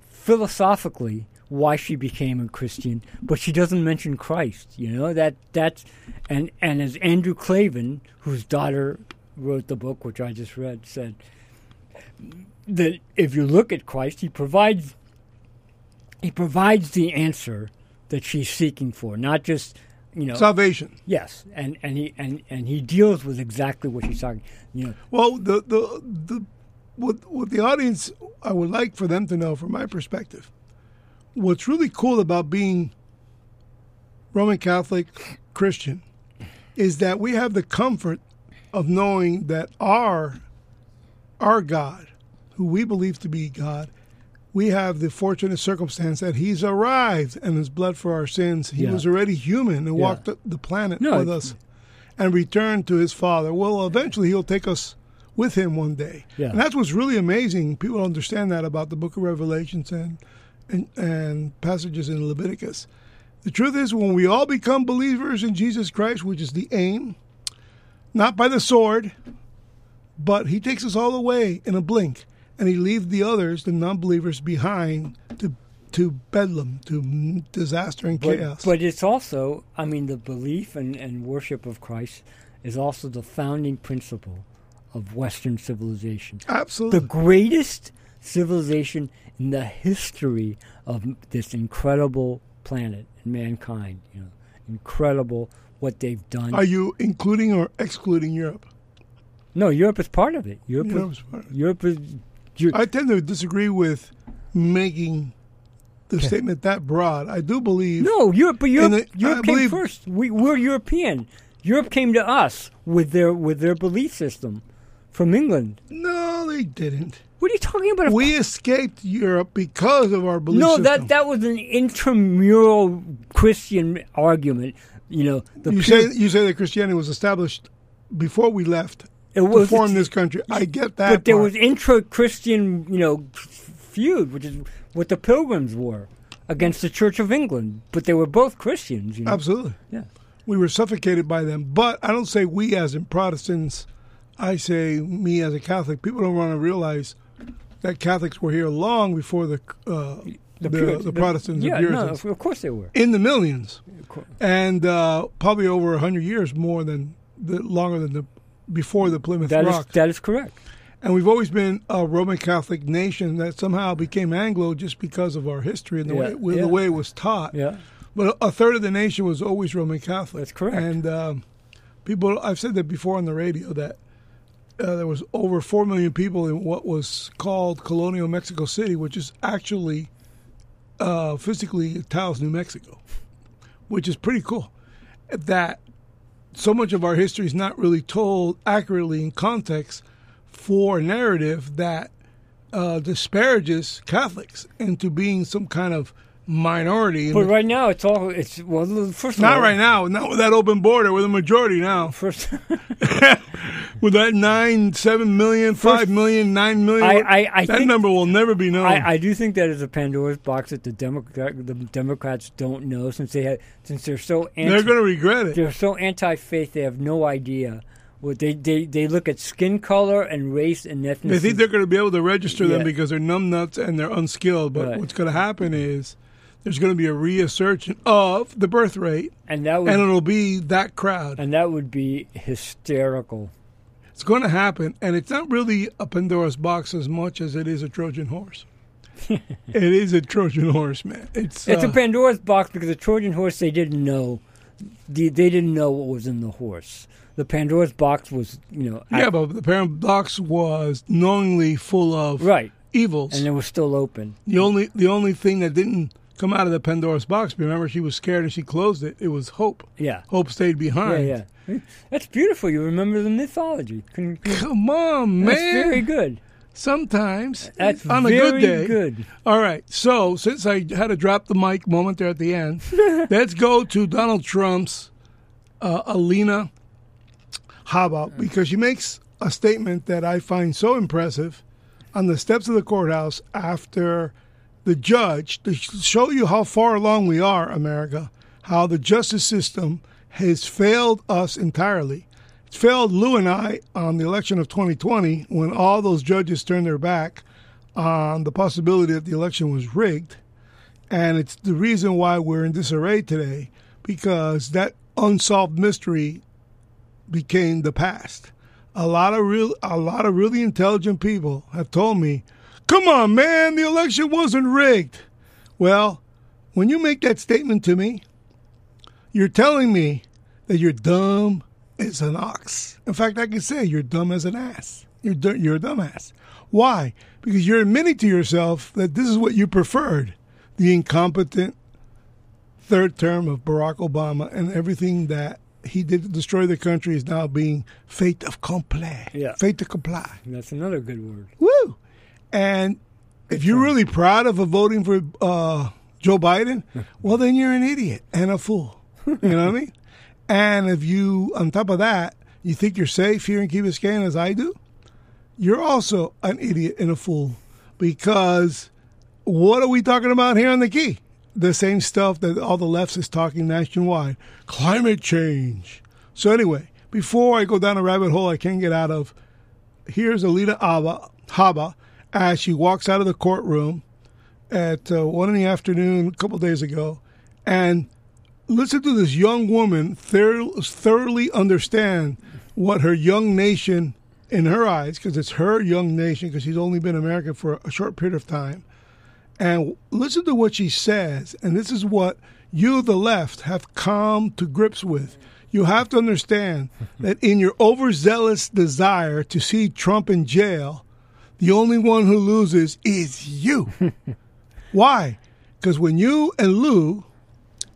philosophically why she became a Christian, but she doesn't mention Christ. You know that that's and and as Andrew Klavan, whose daughter wrote the book, which I just read, said that if you look at Christ, he provides he provides the answer that she's seeking for, not just you know Salvation. yes, and and he and and he deals with exactly what she's talking. You know, Well, the the the what what the audience I would like for them to know, from my perspective, what's really cool about being Roman Catholic Christian is that we have the comfort of knowing that our our God, who we believe to be God, we have the fortunate circumstance that He's arrived and His blood for our sins. He Yeah. was already human and Yeah. walked the- planet No, with us and returned to His Father. Well, eventually He'll take us with Him one day. Yeah. And that's what's really amazing. People don't understand that about the Book of Revelations and and, and passages in Leviticus. The truth is, when we all become believers in Jesus Christ, which is the aim, not by the sword, but He takes us all away in a blink, and He leaves the others, the non-believers, behind to to bedlam, to disaster and but, chaos. but it's also, I mean, the belief and, and worship of Christ is also the founding principle of Western civilization. Absolutely, the greatest civilization in the history of this incredible planet and mankind. You know, incredible what they've done. are you including or excluding Europe? no, Europe is part of it. Europe, Europe's is, part of it. Europe is. Eu- I tend to disagree with making the statement that broad. I do believe no, Europe, but Europe, the- Europe I came believe- first. We, we're European. Europe came to us with their with their belief system from England. No, they didn't. What are you talking about? We escaped Europe because of our belief no, system. that that was an intramural Christian argument. You know, the you pure- say you say that Christianity was established before we left It to was- form this country. I get that, but there part. was intra-Christian, you know, feud, which is what the Pilgrims were against the Church of England. But they were both Christians. You know? absolutely. Yeah. We were suffocated by them, but I don't say we as in Protestants. I say me as a Catholic. People don't want to realize that Catholics were here long before the uh, the, Pur- the, Protestants, Yeah, the no, Puritans, of- of course they were. in the millions, Of course. and uh, probably over hundred years more than the longer than the before the Plymouth That is Rock. that is correct. And we've always been a Roman Catholic nation that somehow became Anglo just because of our history and the, Yeah, way, yeah. the way it was taught. Yeah. But a, a third of the nation was always Roman Catholic. That's correct. And um, people, I've said that before on the radio that uh, there was over four million people in what was called colonial Mexico City, which is actually uh, physically Taos, New Mexico, which is pretty cool. That so much of our history is not really told accurately in context for a narrative that uh, disparages Catholics into being some kind of minority. But right now it's all it's well. First of not all, right now, not with that open border. We're the majority now. First, With that nine, seven million, five million, nine million, I- I- I that think- number will never be known. I, I do think that is a Pandora's box that the Democrat, the Democrats don't know since they had, since they're so anti, They're going to regret it. they're so anti-faith they have no idea what they, they they look at skin color and race and ethnicity. They think they're going to be able to register them Yeah. because they're numbnuts and they're unskilled. But Right. what's going to happen is there's going to be a reassertion of the birth rate, and that would and it'll be that crowd. and that would be hysterical. It's going to happen, and it's not really a Pandora's box as much as it is a Trojan horse. it is a Trojan horse, man. It's It's uh, a Pandora's box because the Trojan horse they didn't know, they, they didn't know what was in the horse. The Pandora's box was you know yeah, act- but the parent box was knowingly full of right, evils. and it was still open. The only the only thing that didn't come out of the Pandora's box, remember she was scared and she closed it. It was hope. Yeah, Hope stayed behind. yeah. yeah. That's beautiful. You remember the mythology. Can- can- Come on, man. That's very good. Sometimes That's on a good day. good. All right. So since I had to drop the mic moment there at the end, let's go to Donald Trump's uh, Alina Habba because she makes a statement that I find so impressive on the steps of the courthouse after the judge to show you how far along we are, America, how the justice system has failed us entirely. Failed Lou and I on the election of 2020 when all those judges turned their back on the possibility that the election was rigged. And it's the reason why we're in disarray today because that unsolved mystery became the past. A lot of real a lot of really intelligent people have told me, "Come on, man, the election wasn't rigged." Well, when you make that statement to me, you're telling me that you're dumb as an ox. In fact, I can say you're dumb as an ass. You're you're a dumbass. Why? Because you're admitting to yourself that this is what you preferred: the incompetent third term of Barack Obama and everything that he did to destroy the country is now being fait accompli. Yeah. Fait accompli. That's another good word. Woo! And if you're really proud of voting for uh, Joe Biden, well, then you're an idiot and a fool. You know what I mean? And if you, on top of that, you think you're safe here in Key Biscayne as I do, you're also an idiot and a fool because what are we talking about here on the Key? The same stuff that all the lefts is talking nationwide climate change. So, anyway, before I go down a rabbit hole I can't get out of, here's Alita Habba, Habba as she walks out of the courtroom at uh, one in the afternoon a couple days ago, and listen to this young woman thor- thoroughly understand what her young nation, in her eyes, because it's her young nation, because she's only been American for a short period of time, and listen to what she says, and this is what you, the left, have come to grips with. You have to understand that in your overzealous desire to see Trump in jail, the only one who loses is you. Why? Because when you and Lou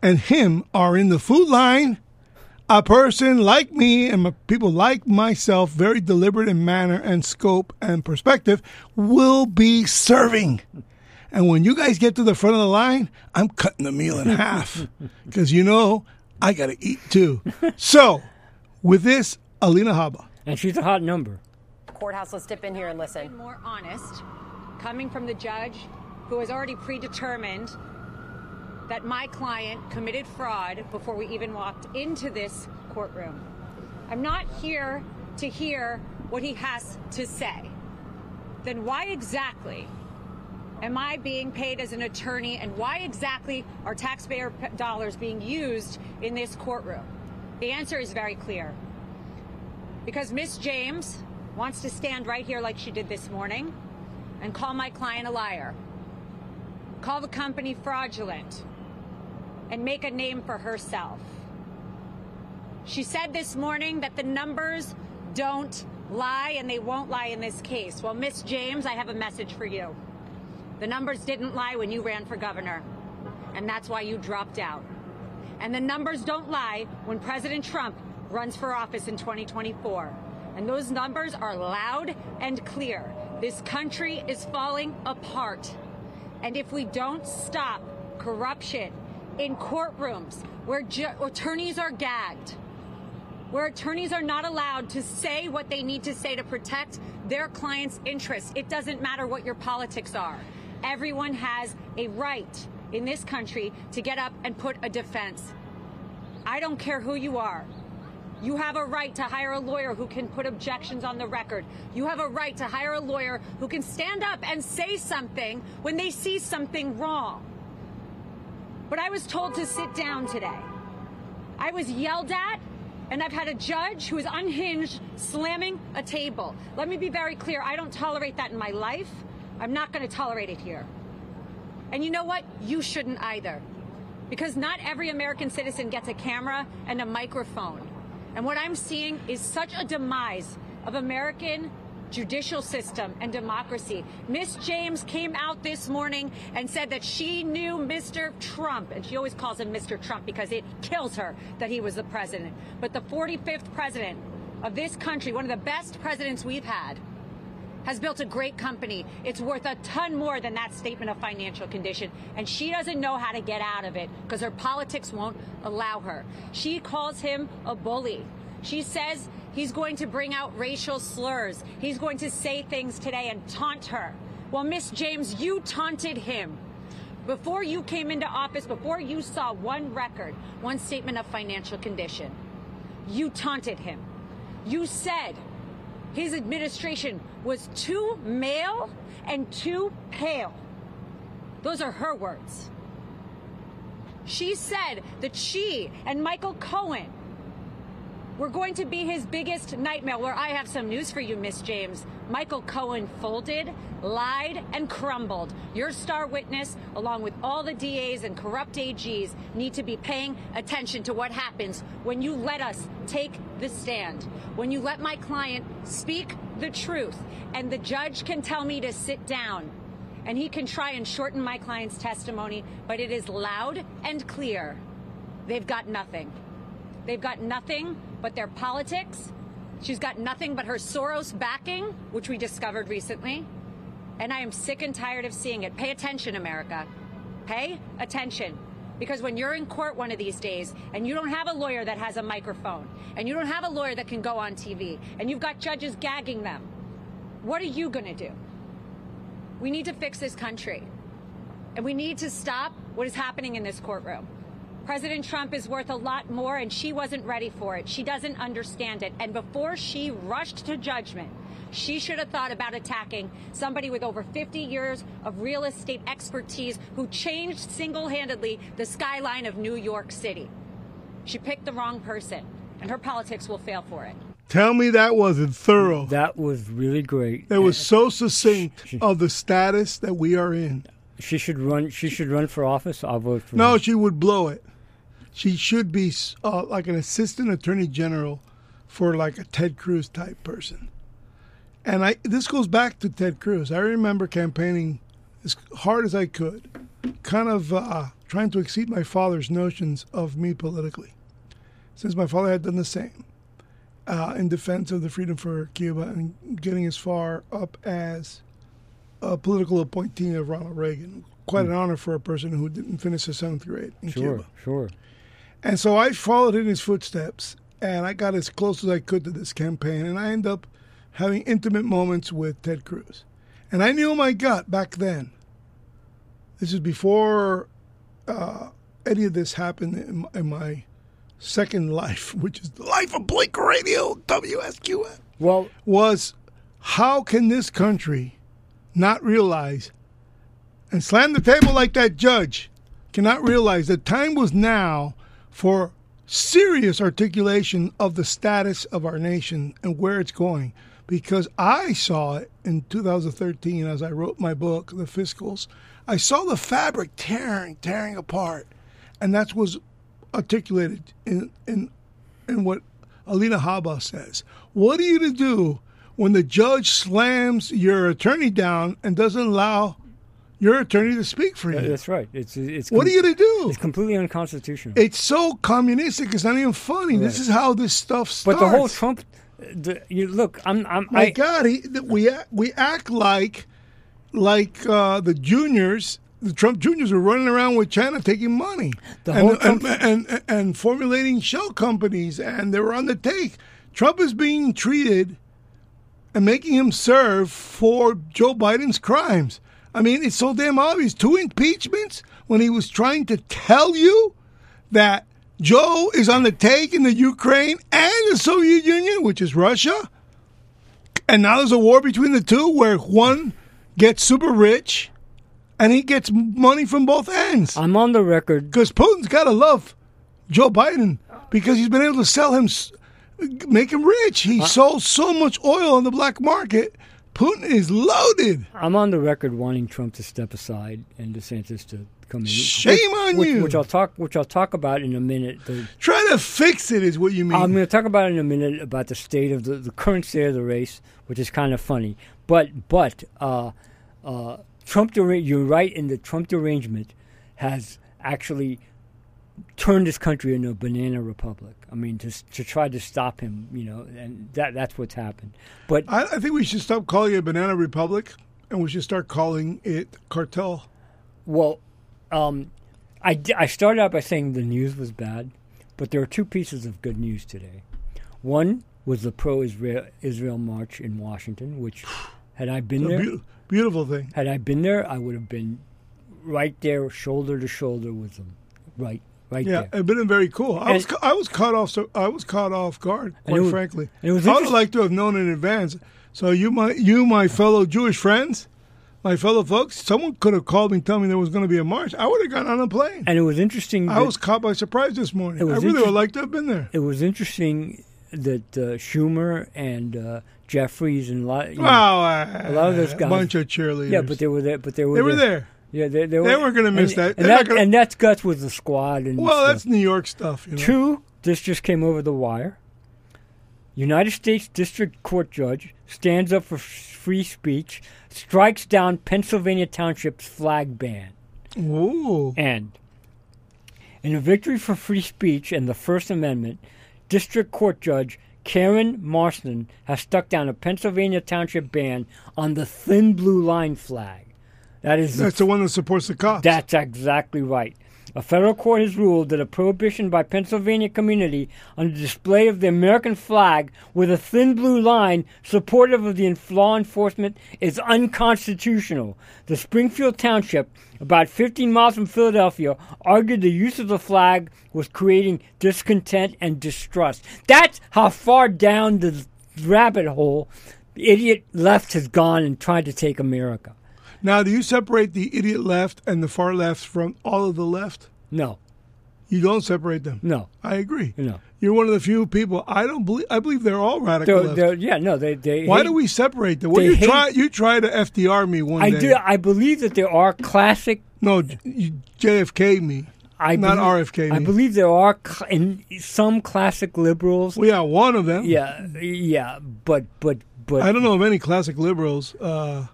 and him are in the food line, a person like me and people like myself, very deliberate in manner and scope and perspective, will be serving. And when you guys get to the front of the line, I'm cutting the meal in half because you know I got to eat too. So, with this, Alina Habba. And she's a hot number. Courthouse, let's dip in here and listen. more honest coming from the judge who has already predetermined that my client committed fraud before we even walked into this courtroom. I'm not here to hear what he has to say. Then why exactly am I being paid as an attorney and why exactly are taxpayer dollars being used in this courtroom? The answer is very clear. Because Miss James wants to stand right here like she did this morning and call my client a liar, call the company fraudulent, and make a name for herself. She said this morning that the numbers don't lie and they won't lie in this case. Well, Miss James, I have a message for you. The numbers didn't lie when you ran for governor, and that's why you dropped out. And the numbers don't lie when President Trump runs for office in 2024. And those numbers are loud and clear. This country is falling apart. And if we don't stop corruption in courtrooms where attorneys are gagged, where attorneys are not allowed to say what they need to say to protect their clients' interests. It doesn't matter what your politics are. Everyone has a right in this country to get up and put a defense. I don't care who you are. You have a right to hire a lawyer who can put objections on the record. You have a right to hire a lawyer who can stand up and say something when they see something wrong. But I was told to sit down today. I was yelled at, and I've had a judge who is unhinged slamming a table. Let me be very clear I don't tolerate that in my life. I'm not going to tolerate it here. And you know what? You shouldn't either. Because not every American citizen gets a camera and a microphone. And what I'm seeing is such a demise of American judicial system and democracy. Miss James came out this morning and said that she knew Mr. Trump, and she always calls him Mr. Trump because it kills her that he was the president. But the 45th president of this country, one of the best presidents we've had, has built a great company. It's worth a ton more than that statement of financial condition. And she doesn't know how to get out of it because her politics won't allow her. She calls him a bully. She says he's going to bring out racial slurs. He's going to say things today and taunt her. Well, Miss James, you taunted him. Before you came into office, before you saw one record, one statement of financial condition, you taunted him. You said his administration was too male and too pale. Those are her words. She said that she and Michael Cohen We're going to be his biggest nightmare. Where I have some news for you, Miss James. Michael Cohen folded, lied, and crumbled. Your star witness, along with all the DAs and corrupt AGs, need to be paying attention to what happens when you let us take the stand. When you let my client speak the truth, and the judge can tell me to sit down. And he can try and shorten my client's testimony, but it is loud and clear. They've got nothing. They've got nothing but their politics. She's got nothing but her Soros backing, which we discovered recently. And I am sick and tired of seeing it. Pay attention, America. Pay attention. Because when you're in court one of these days and you don't have a lawyer that has a microphone and you don't have a lawyer that can go on TV and you've got judges gagging them, what are you going to do? We need to fix this country. And we need to stop what is happening in this courtroom. President Trump is worth a lot more, and she wasn't ready for it. She doesn't understand it. And before she rushed to judgment, she should have thought about attacking somebody with over 50 years of real estate expertise who changed single handedly the skyline of New York City. She picked the wrong person, and her politics will fail for it. Tell me that wasn't thorough. That was really great. That was so succinct of the status that we are in. She should run. She should run for office. I'll vote for. No, her. she would blow it. She should be uh, like an assistant attorney general for like a Ted Cruz type person. And I this goes back to Ted Cruz. I remember campaigning as hard as I could, kind of uh, trying to exceed my father's notions of me politically, since my father had done the same uh, in defense of the freedom for Cuba and getting as far up as a political appointee of Ronald Reagan. Quite an honor for a person who didn't finish the seventh grade in Sure, Cuba. sure. And so I followed in his footsteps, and I got as close as I could to this campaign, and I ended up having intimate moments with Ted Cruz. And I knew in my gut back then. This is before uh, any of this happened in, in my second life, which is the life of Blink Radio, WSQF. Well, was how can this country not realize and slam the table like that judge cannot realize that time was now for serious articulation of the status of our nation and where it's going because I saw it in 2013 as I wrote my book, The Fiscals. I saw the fabric tearing, tearing apart, and that was articulated in in in what Alina Habba says. What are you to do when the judge slams your attorney down and doesn't allow your attorney to speak for you? that's right. It's it's. What are you to do? It's completely unconstitutional. It's so communistic. It's not even funny. This is how this stuff starts. but the whole Trump, the, you look, I'm I'm My I, God, he, we act, we act like like uh, the juniors, the Trump juniors, are running around with China taking money The and, whole and, Trump- and, and and formulating shell companies, and they were on the take. Trump is being treated and making him serve for Joe Biden's crimes. I mean, it's so damn obvious. Two impeachments when he was trying to tell you that Joe is on the take in the Ukraine and the Soviet Union, which is Russia. And now there's a war between the two where one gets super rich and he gets money from both ends. I'm on the record. Because Putin's got to love Joe Biden because he's been able to sell him, make him rich. He uh, sold so much oil on the black market. Putin is loaded. I'm on the record wanting Trump to step aside and DeSantis to come in. Shame which, on which, you. Which I'll talk. Which I'll talk about in a minute. The, Try to fix it, is what you mean. I'm going to talk about in a minute about the state of the, the current state of the race, which is kind of funny. But but uh, uh, Trump, dera- you're right in the Trump derangement has actually turned this country into a banana republic. I mean, to to try to stop him, you know, and that that's what's happened. But I, I think we should stop calling it Banana Republic and we should start calling it cartel. Well, um, I, I started out by saying the news was bad, but there are two pieces of good news today. One was the pro-Israel Israel march in Washington, which had I been there, beau- beautiful thing. had I been there, I would have been right there, shoulder to shoulder with them, right, right Yeah, there. it's been very cool. I And- was I was caught off. So I was caught off guard, quite it frankly. it was I would like to have known in advance. So you, my you, my fellow Jewish friends, my fellow folks, someone could have called me and told me there was going to be a march. I would have gotten on a plane. And it was interesting. I was caught by surprise this morning. I really inter- would like to have been there. it was interesting that uh, Schumer and uh, Jeffries and a lot, you know, Wow, uh, a lot of those a guys- bunch of cheerleaders. yeah, but they were there. But they were they were there. Yeah, they, they, They weren't gonna miss and, that. And, that, gonna- and that's guts with the squad and Well, that's New York stuff. You know? Two, this just came over the wire. United States District Court judge stands up for f- free speech, strikes down Pennsylvania Township's flag ban. Ooh. And in a victory for free speech and the First Amendment, District Court Judge Karen Marston has struck down a Pennsylvania Township ban on the thin blue line flag. That is the That's the one that supports the cops. that's exactly right. A federal court has ruled that a prohibition by Pennsylvania community on the display of the American flag with a thin blue line supportive of the law enforcement is unconstitutional. The Springfield Township, about 15 miles from Philadelphia, argued the use of the flag was creating discontent and distrust. That's how far down the rabbit hole the idiot left has gone and tried to take America. Now, do you separate the idiot left and the far left from all of the left? No, You don't separate them. no, I agree. no. You're one of the few people. I don't believe. I believe they're all radical They're, left. they're, yeah, no, they. they Why hate- do we separate them? Well, you hate- try. You try to FDR me one I day. do. I believe that there are classic. no, JFK me. I Not believe, RFK I believe there are cl- in some classic liberals. Well, yeah, one of them. Yeah, yeah, but but but I don't know of any classic liberals. Uh,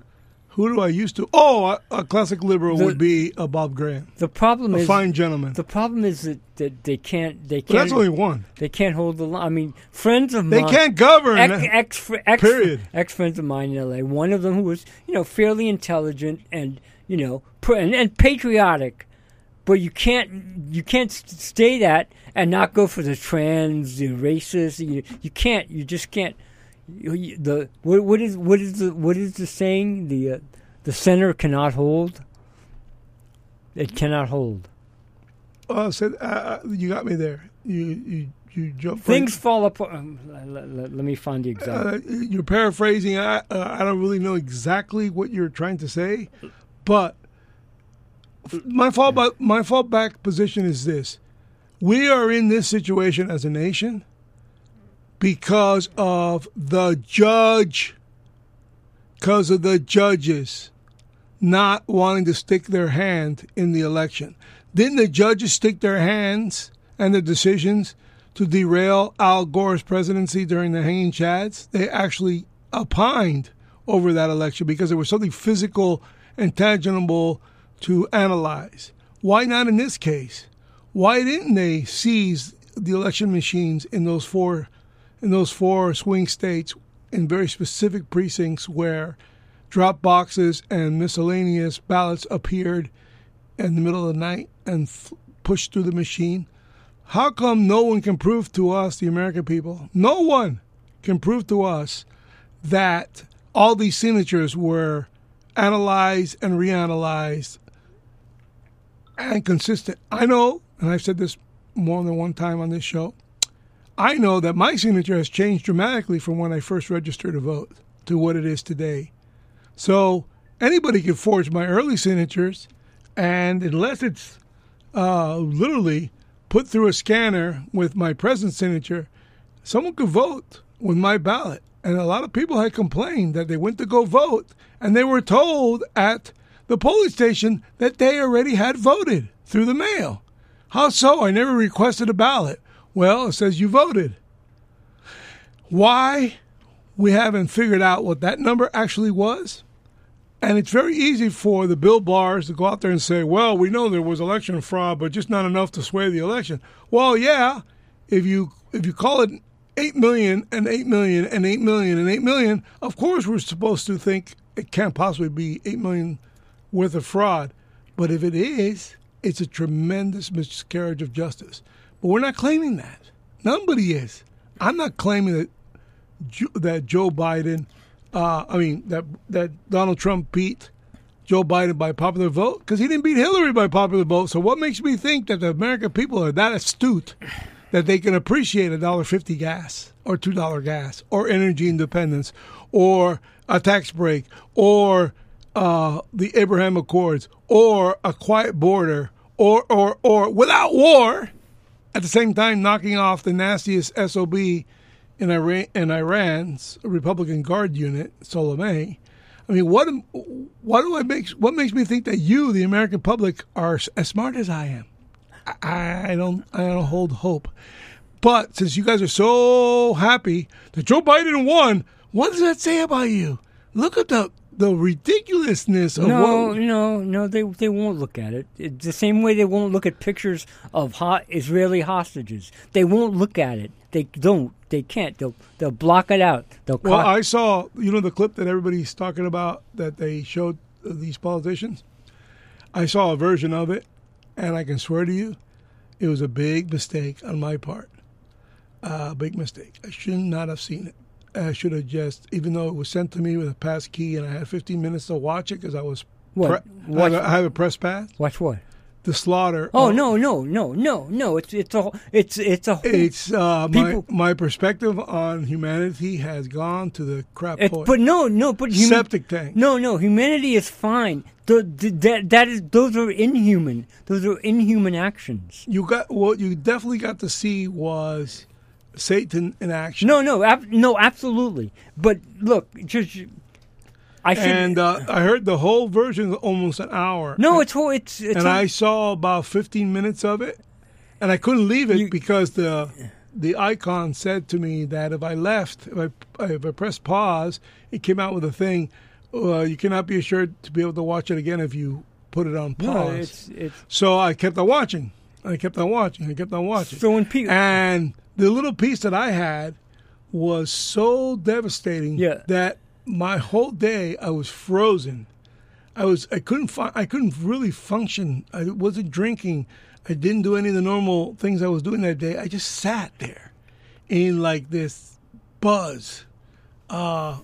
who do I used to? Oh, a, a classic liberal The- would be a Bob Graham, the problem a is fine gentleman. the problem is that, that they can't they but that's can't only one. they can't hold the line. I mean, friends of They mine. They can't govern. Ex, ex, ex, Period. ex friends of mine in L.A. One of them who was, you know, fairly intelligent and you know, pr- and, and patriotic, but you can't you can't stay that and not go for the trans, the racist. You, you can't. You just can't. The what, what is what is the what is the saying? The uh, the center cannot hold. It cannot hold. Oh, said uh, uh, you got me there. You you you jumped. Things fall apart. Um, let, let- let me find the exact. Uh, you're paraphrasing. I uh, I don't really know exactly what you're trying to say, but my fallback my fallback position is this: we are in this situation as a nation because of the judge, because of the judges not wanting to stick their hand in the election. Didn't the judges stick their hands and the decisions to derail Al Gore's presidency during the hanging chads? They actually opined over that election because there was something physical and tangible to analyze. Why not in this case? Why didn't they seize the election machines in those four in those four swing states in very specific precincts where drop boxes and miscellaneous ballots appeared in the middle of the night and f- pushed through the machine? How come no one can prove to us, the American people, no one can prove to us that all these signatures were analyzed and reanalyzed and consistent? I know, and I've said this more than one time on this show, I know that my signature has changed dramatically from when I first registered to vote to what it is today. So anybody can forge my early signatures, and unless it's uh, literally put through a scanner with my present signature, someone could vote with my ballot. And a lot of people had complained that they went to go vote and they were told at the polling station that they already had voted through the mail. How so? I never requested a ballot. Well, it says you voted. Why? We haven't figured out what that number actually was. And it's very easy for the Bill Barrs to go out there and say, well, we know there was election fraud, but just not enough to sway the election. Well, yeah, if you if you call it 8 million and 8 million and 8 million and 8 million, of course we're supposed to think it can't possibly be 8 million worth of fraud. But if it is, it's a tremendous miscarriage of justice. We're not claiming that. Nobody is. I'm not claiming that Jo- that Joe Biden, uh, I mean that that Donald Trump beat Joe Biden by popular vote because he didn't beat Hillary by popular vote. So what makes me think that the American people are that astute that they can appreciate a dollar fifty gas or two dollar gas or energy independence or a tax break or uh, the Abraham Accords or a quiet border or or or without war at the same time knocking off the nastiest SOB in Iran, in Iran's Republican Guard unit, Soleimani. I mean, what what do I make? What makes me think that you, the American public, are as smart as I am? I, I don't. I don't hold hope. But since you guys are so happy that Joe Biden won, what does that say about you? Look at the the ridiculousness of No, what. no, no. They they won't look at it. It's the same way they won't look at pictures of hot Israeli hostages. They won't look at it. They don't. They can't. They'll they'll block it out. They'll. Well, co- I saw you know the clip that everybody's talking about that they showed uh, these politicians. I saw a version of it, and I can swear to you, it was a big mistake on my part. A big mistake. I should not have seen it. I should have just, even though it was sent to me with a pass key, and I had 15 minutes to watch it because I was. What? Pre- I, have a, I have a press pass. Watch what? The slaughter. Oh no, no, no, no, no! It's it's a it's it's a whole- It's uh, my People- my perspective on humanity has gone to the crap It, but no, no, but hum- Septic tank. No, no, humanity is fine. The, the, that that is those are inhuman. Those are inhuman actions. you got what you definitely got to see was Satan in action. No, no, ab- no, absolutely. But look, just I should. and uh, I heard the whole version almost an hour. no, it's. It's it's. and a- I saw about 15 minutes of it, and I couldn't leave it You- because the the icon said to me that if I left, if I if I pressed pause, it came out with a thing. Uh, you cannot be assured to be able to watch it again if you put it on pause. no, it's it's. So I kept on watching. I kept on watching. I kept on watching. So when and the little piece that I had was so devastating Yeah. that my whole day I was frozen. I was I couldn't fi- I couldn't really function. I wasn't drinking. I didn't do any of the normal things I was doing that day. I just sat there in like this buzz. Uh,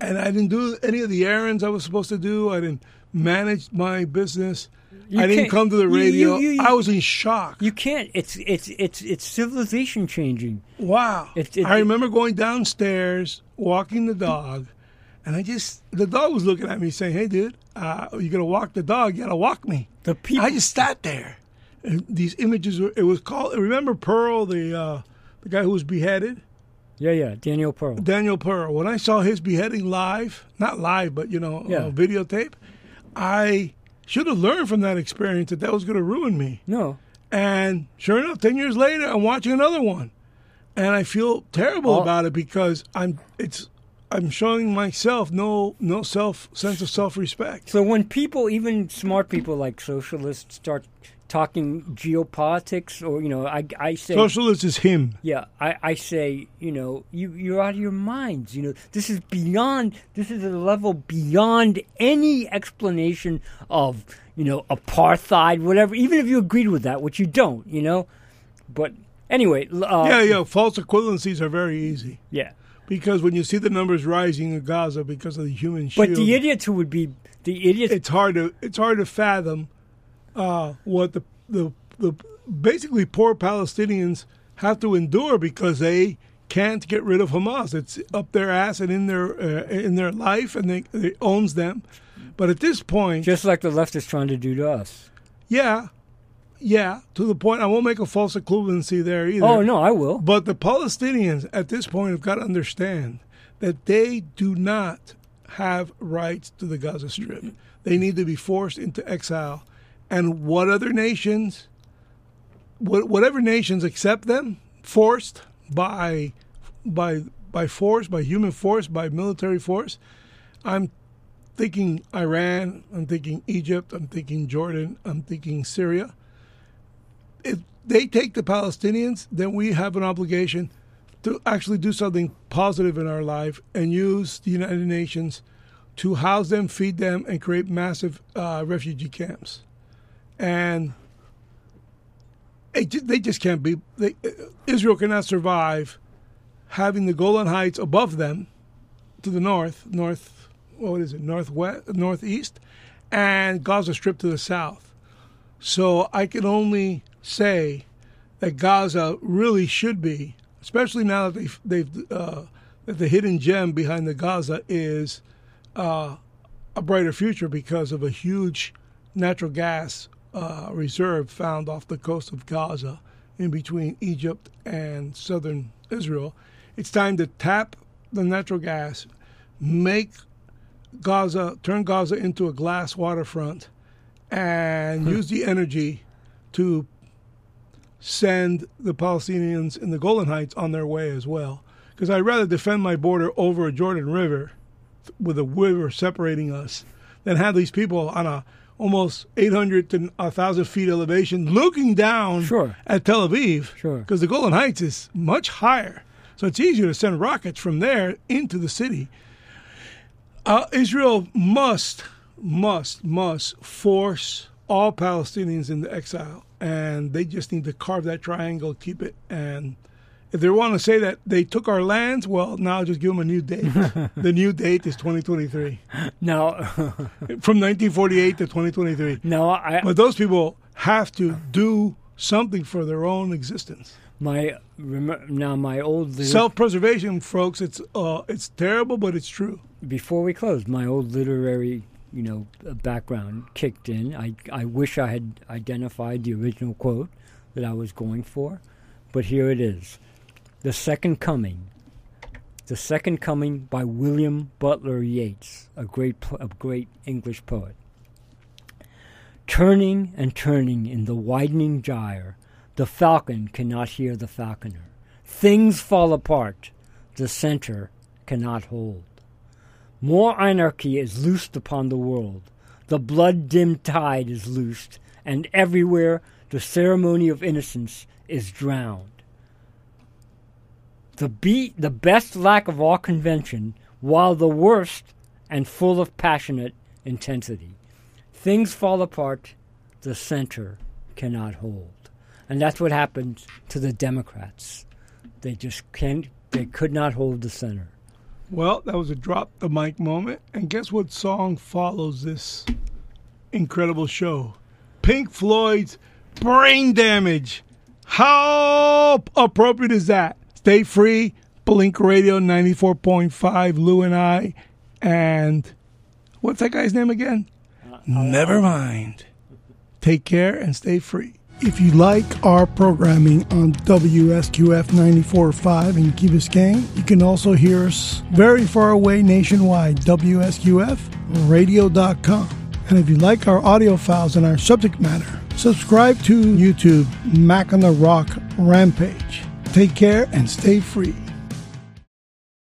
and I didn't do any of the errands I was supposed to do. I didn't manage my business. You I didn't come to the radio. you- you- I was in shock. you can't. It's it's it's it's civilization changing. Wow. I remember going downstairs, walking the dog, and I just, the dog was looking at me saying, Hey, dude, uh, you to walk the dog? You got to walk me. The people. I just sat there. And these images were, it was called, remember Pearl, the, uh, the guy who was beheaded? yeah, yeah. Daniel Pearl. Daniel Pearl. When I saw his beheading live, not live, but, you know, Yeah. uh, videotape, I should have learned from that experience that that was going to ruin me. No. And sure enough, ten years later, I'm watching another one, and I feel terrible about it because I'm it's I'm showing myself no no self sense of self respect. So when people, even smart people like socialists, start talking geopolitics, or you know, I I say Socialist is him. Yeah, I, I say, you know, you, you're out of your minds. You know, this is beyond, this is a level beyond any explanation of, you know, apartheid, whatever, even if you agreed with that, which you don't, you know. But anyway, uh, yeah, yeah. False equivalencies are very easy yeah. because when you see the numbers rising in Gaza because of the human shield, But the idiots who would be, the idiots, it's hard to it's hard to fathom uh, what the, the the basically poor Palestinians have to endure because they can't get rid of Hamas. It's up their ass and in their uh, in their life, and they, it owns them. But at this point, just like the left is trying to do to us. yeah, yeah, to the point I won't make a false equivalency there either. Oh, no, I will. But the Palestinians at this point have got to understand that they do not have rights to the Gaza Strip. They need to be forced into exile. And what other nations, whatever nations accept them, forced by, by, by force, by human force, by military force, I'm thinking Iran, I'm thinking Egypt, I'm thinking Jordan, I'm thinking Syria if they take the Palestinians, then we have an obligation to actually do something positive in our life and use the United Nations to house them, feed them, and create massive uh, refugee camps. And it, they just can't be. They, Israel cannot survive having the Golan Heights above them to the north, north, what is it, northwest, northeast, and Gaza Strip to the south. So I can only say that Gaza really should be, especially now that they've, they've uh, that the hidden gem behind the Gaza is uh, a brighter future because of a huge natural gas uh, reserve found off the coast of Gaza in between Egypt and southern Israel. It's time to tap the natural gas, make Gaza, turn Gaza into a glass waterfront, and use the energy to send the Palestinians in the Golan Heights on their way as well. Because I'd rather defend my border over a Jordan River with a river separating us than have these people on a almost 800 to 1,000 feet elevation looking down Sure. at Tel Aviv. Sure. Because the Golan Heights is much higher. So it's easier to send rockets from there into the city. Uh, Israel must, must, must force all Palestinians into exile. And they just need to carve that triangle, keep it. And if they want to say that they took our lands, well, now just give them a new date. the new date is 2023. Now, From 1948 to 2023. No, I But those people have to do something for their own existence. my now my old liter- Self-preservation, folks. It's uh, it's terrible, but it's true. before we closed, my old literary, you know, uh, background kicked in. I I wish I had identified the original quote that I was going for, but here it is: "The Second Coming." The Second Coming by William Butler Yeats, a great a great English poet. Turning and turning in the widening gyre, the falcon cannot hear the falconer. Things fall apart, the center cannot hold. More anarchy is loosed upon the world. The blood dimmed tide is loosed, and everywhere the ceremony of innocence is drowned. The, be- the best lack of all convention, while the worst and full of passionate intensity. Things fall apart, the center cannot hold. And that's what happened to the Democrats. They just can't, they could not hold the center. Well, that was a drop the mic moment. And guess what song follows this incredible show? Pink Floyd's Brain Damage. How appropriate is that? Stay free. Blink Radio 94.5, Lou and I. And what's that guy's name again? Never mind. Take care and stay free. If you like our programming on WSQF 94.5 in Key Biscayne, you can also hear us very far away nationwide, WSQFradio.com. And if you like our audio files and our subject matter, subscribe to YouTube, Mac on the Rock Rampage. Take care and stay free.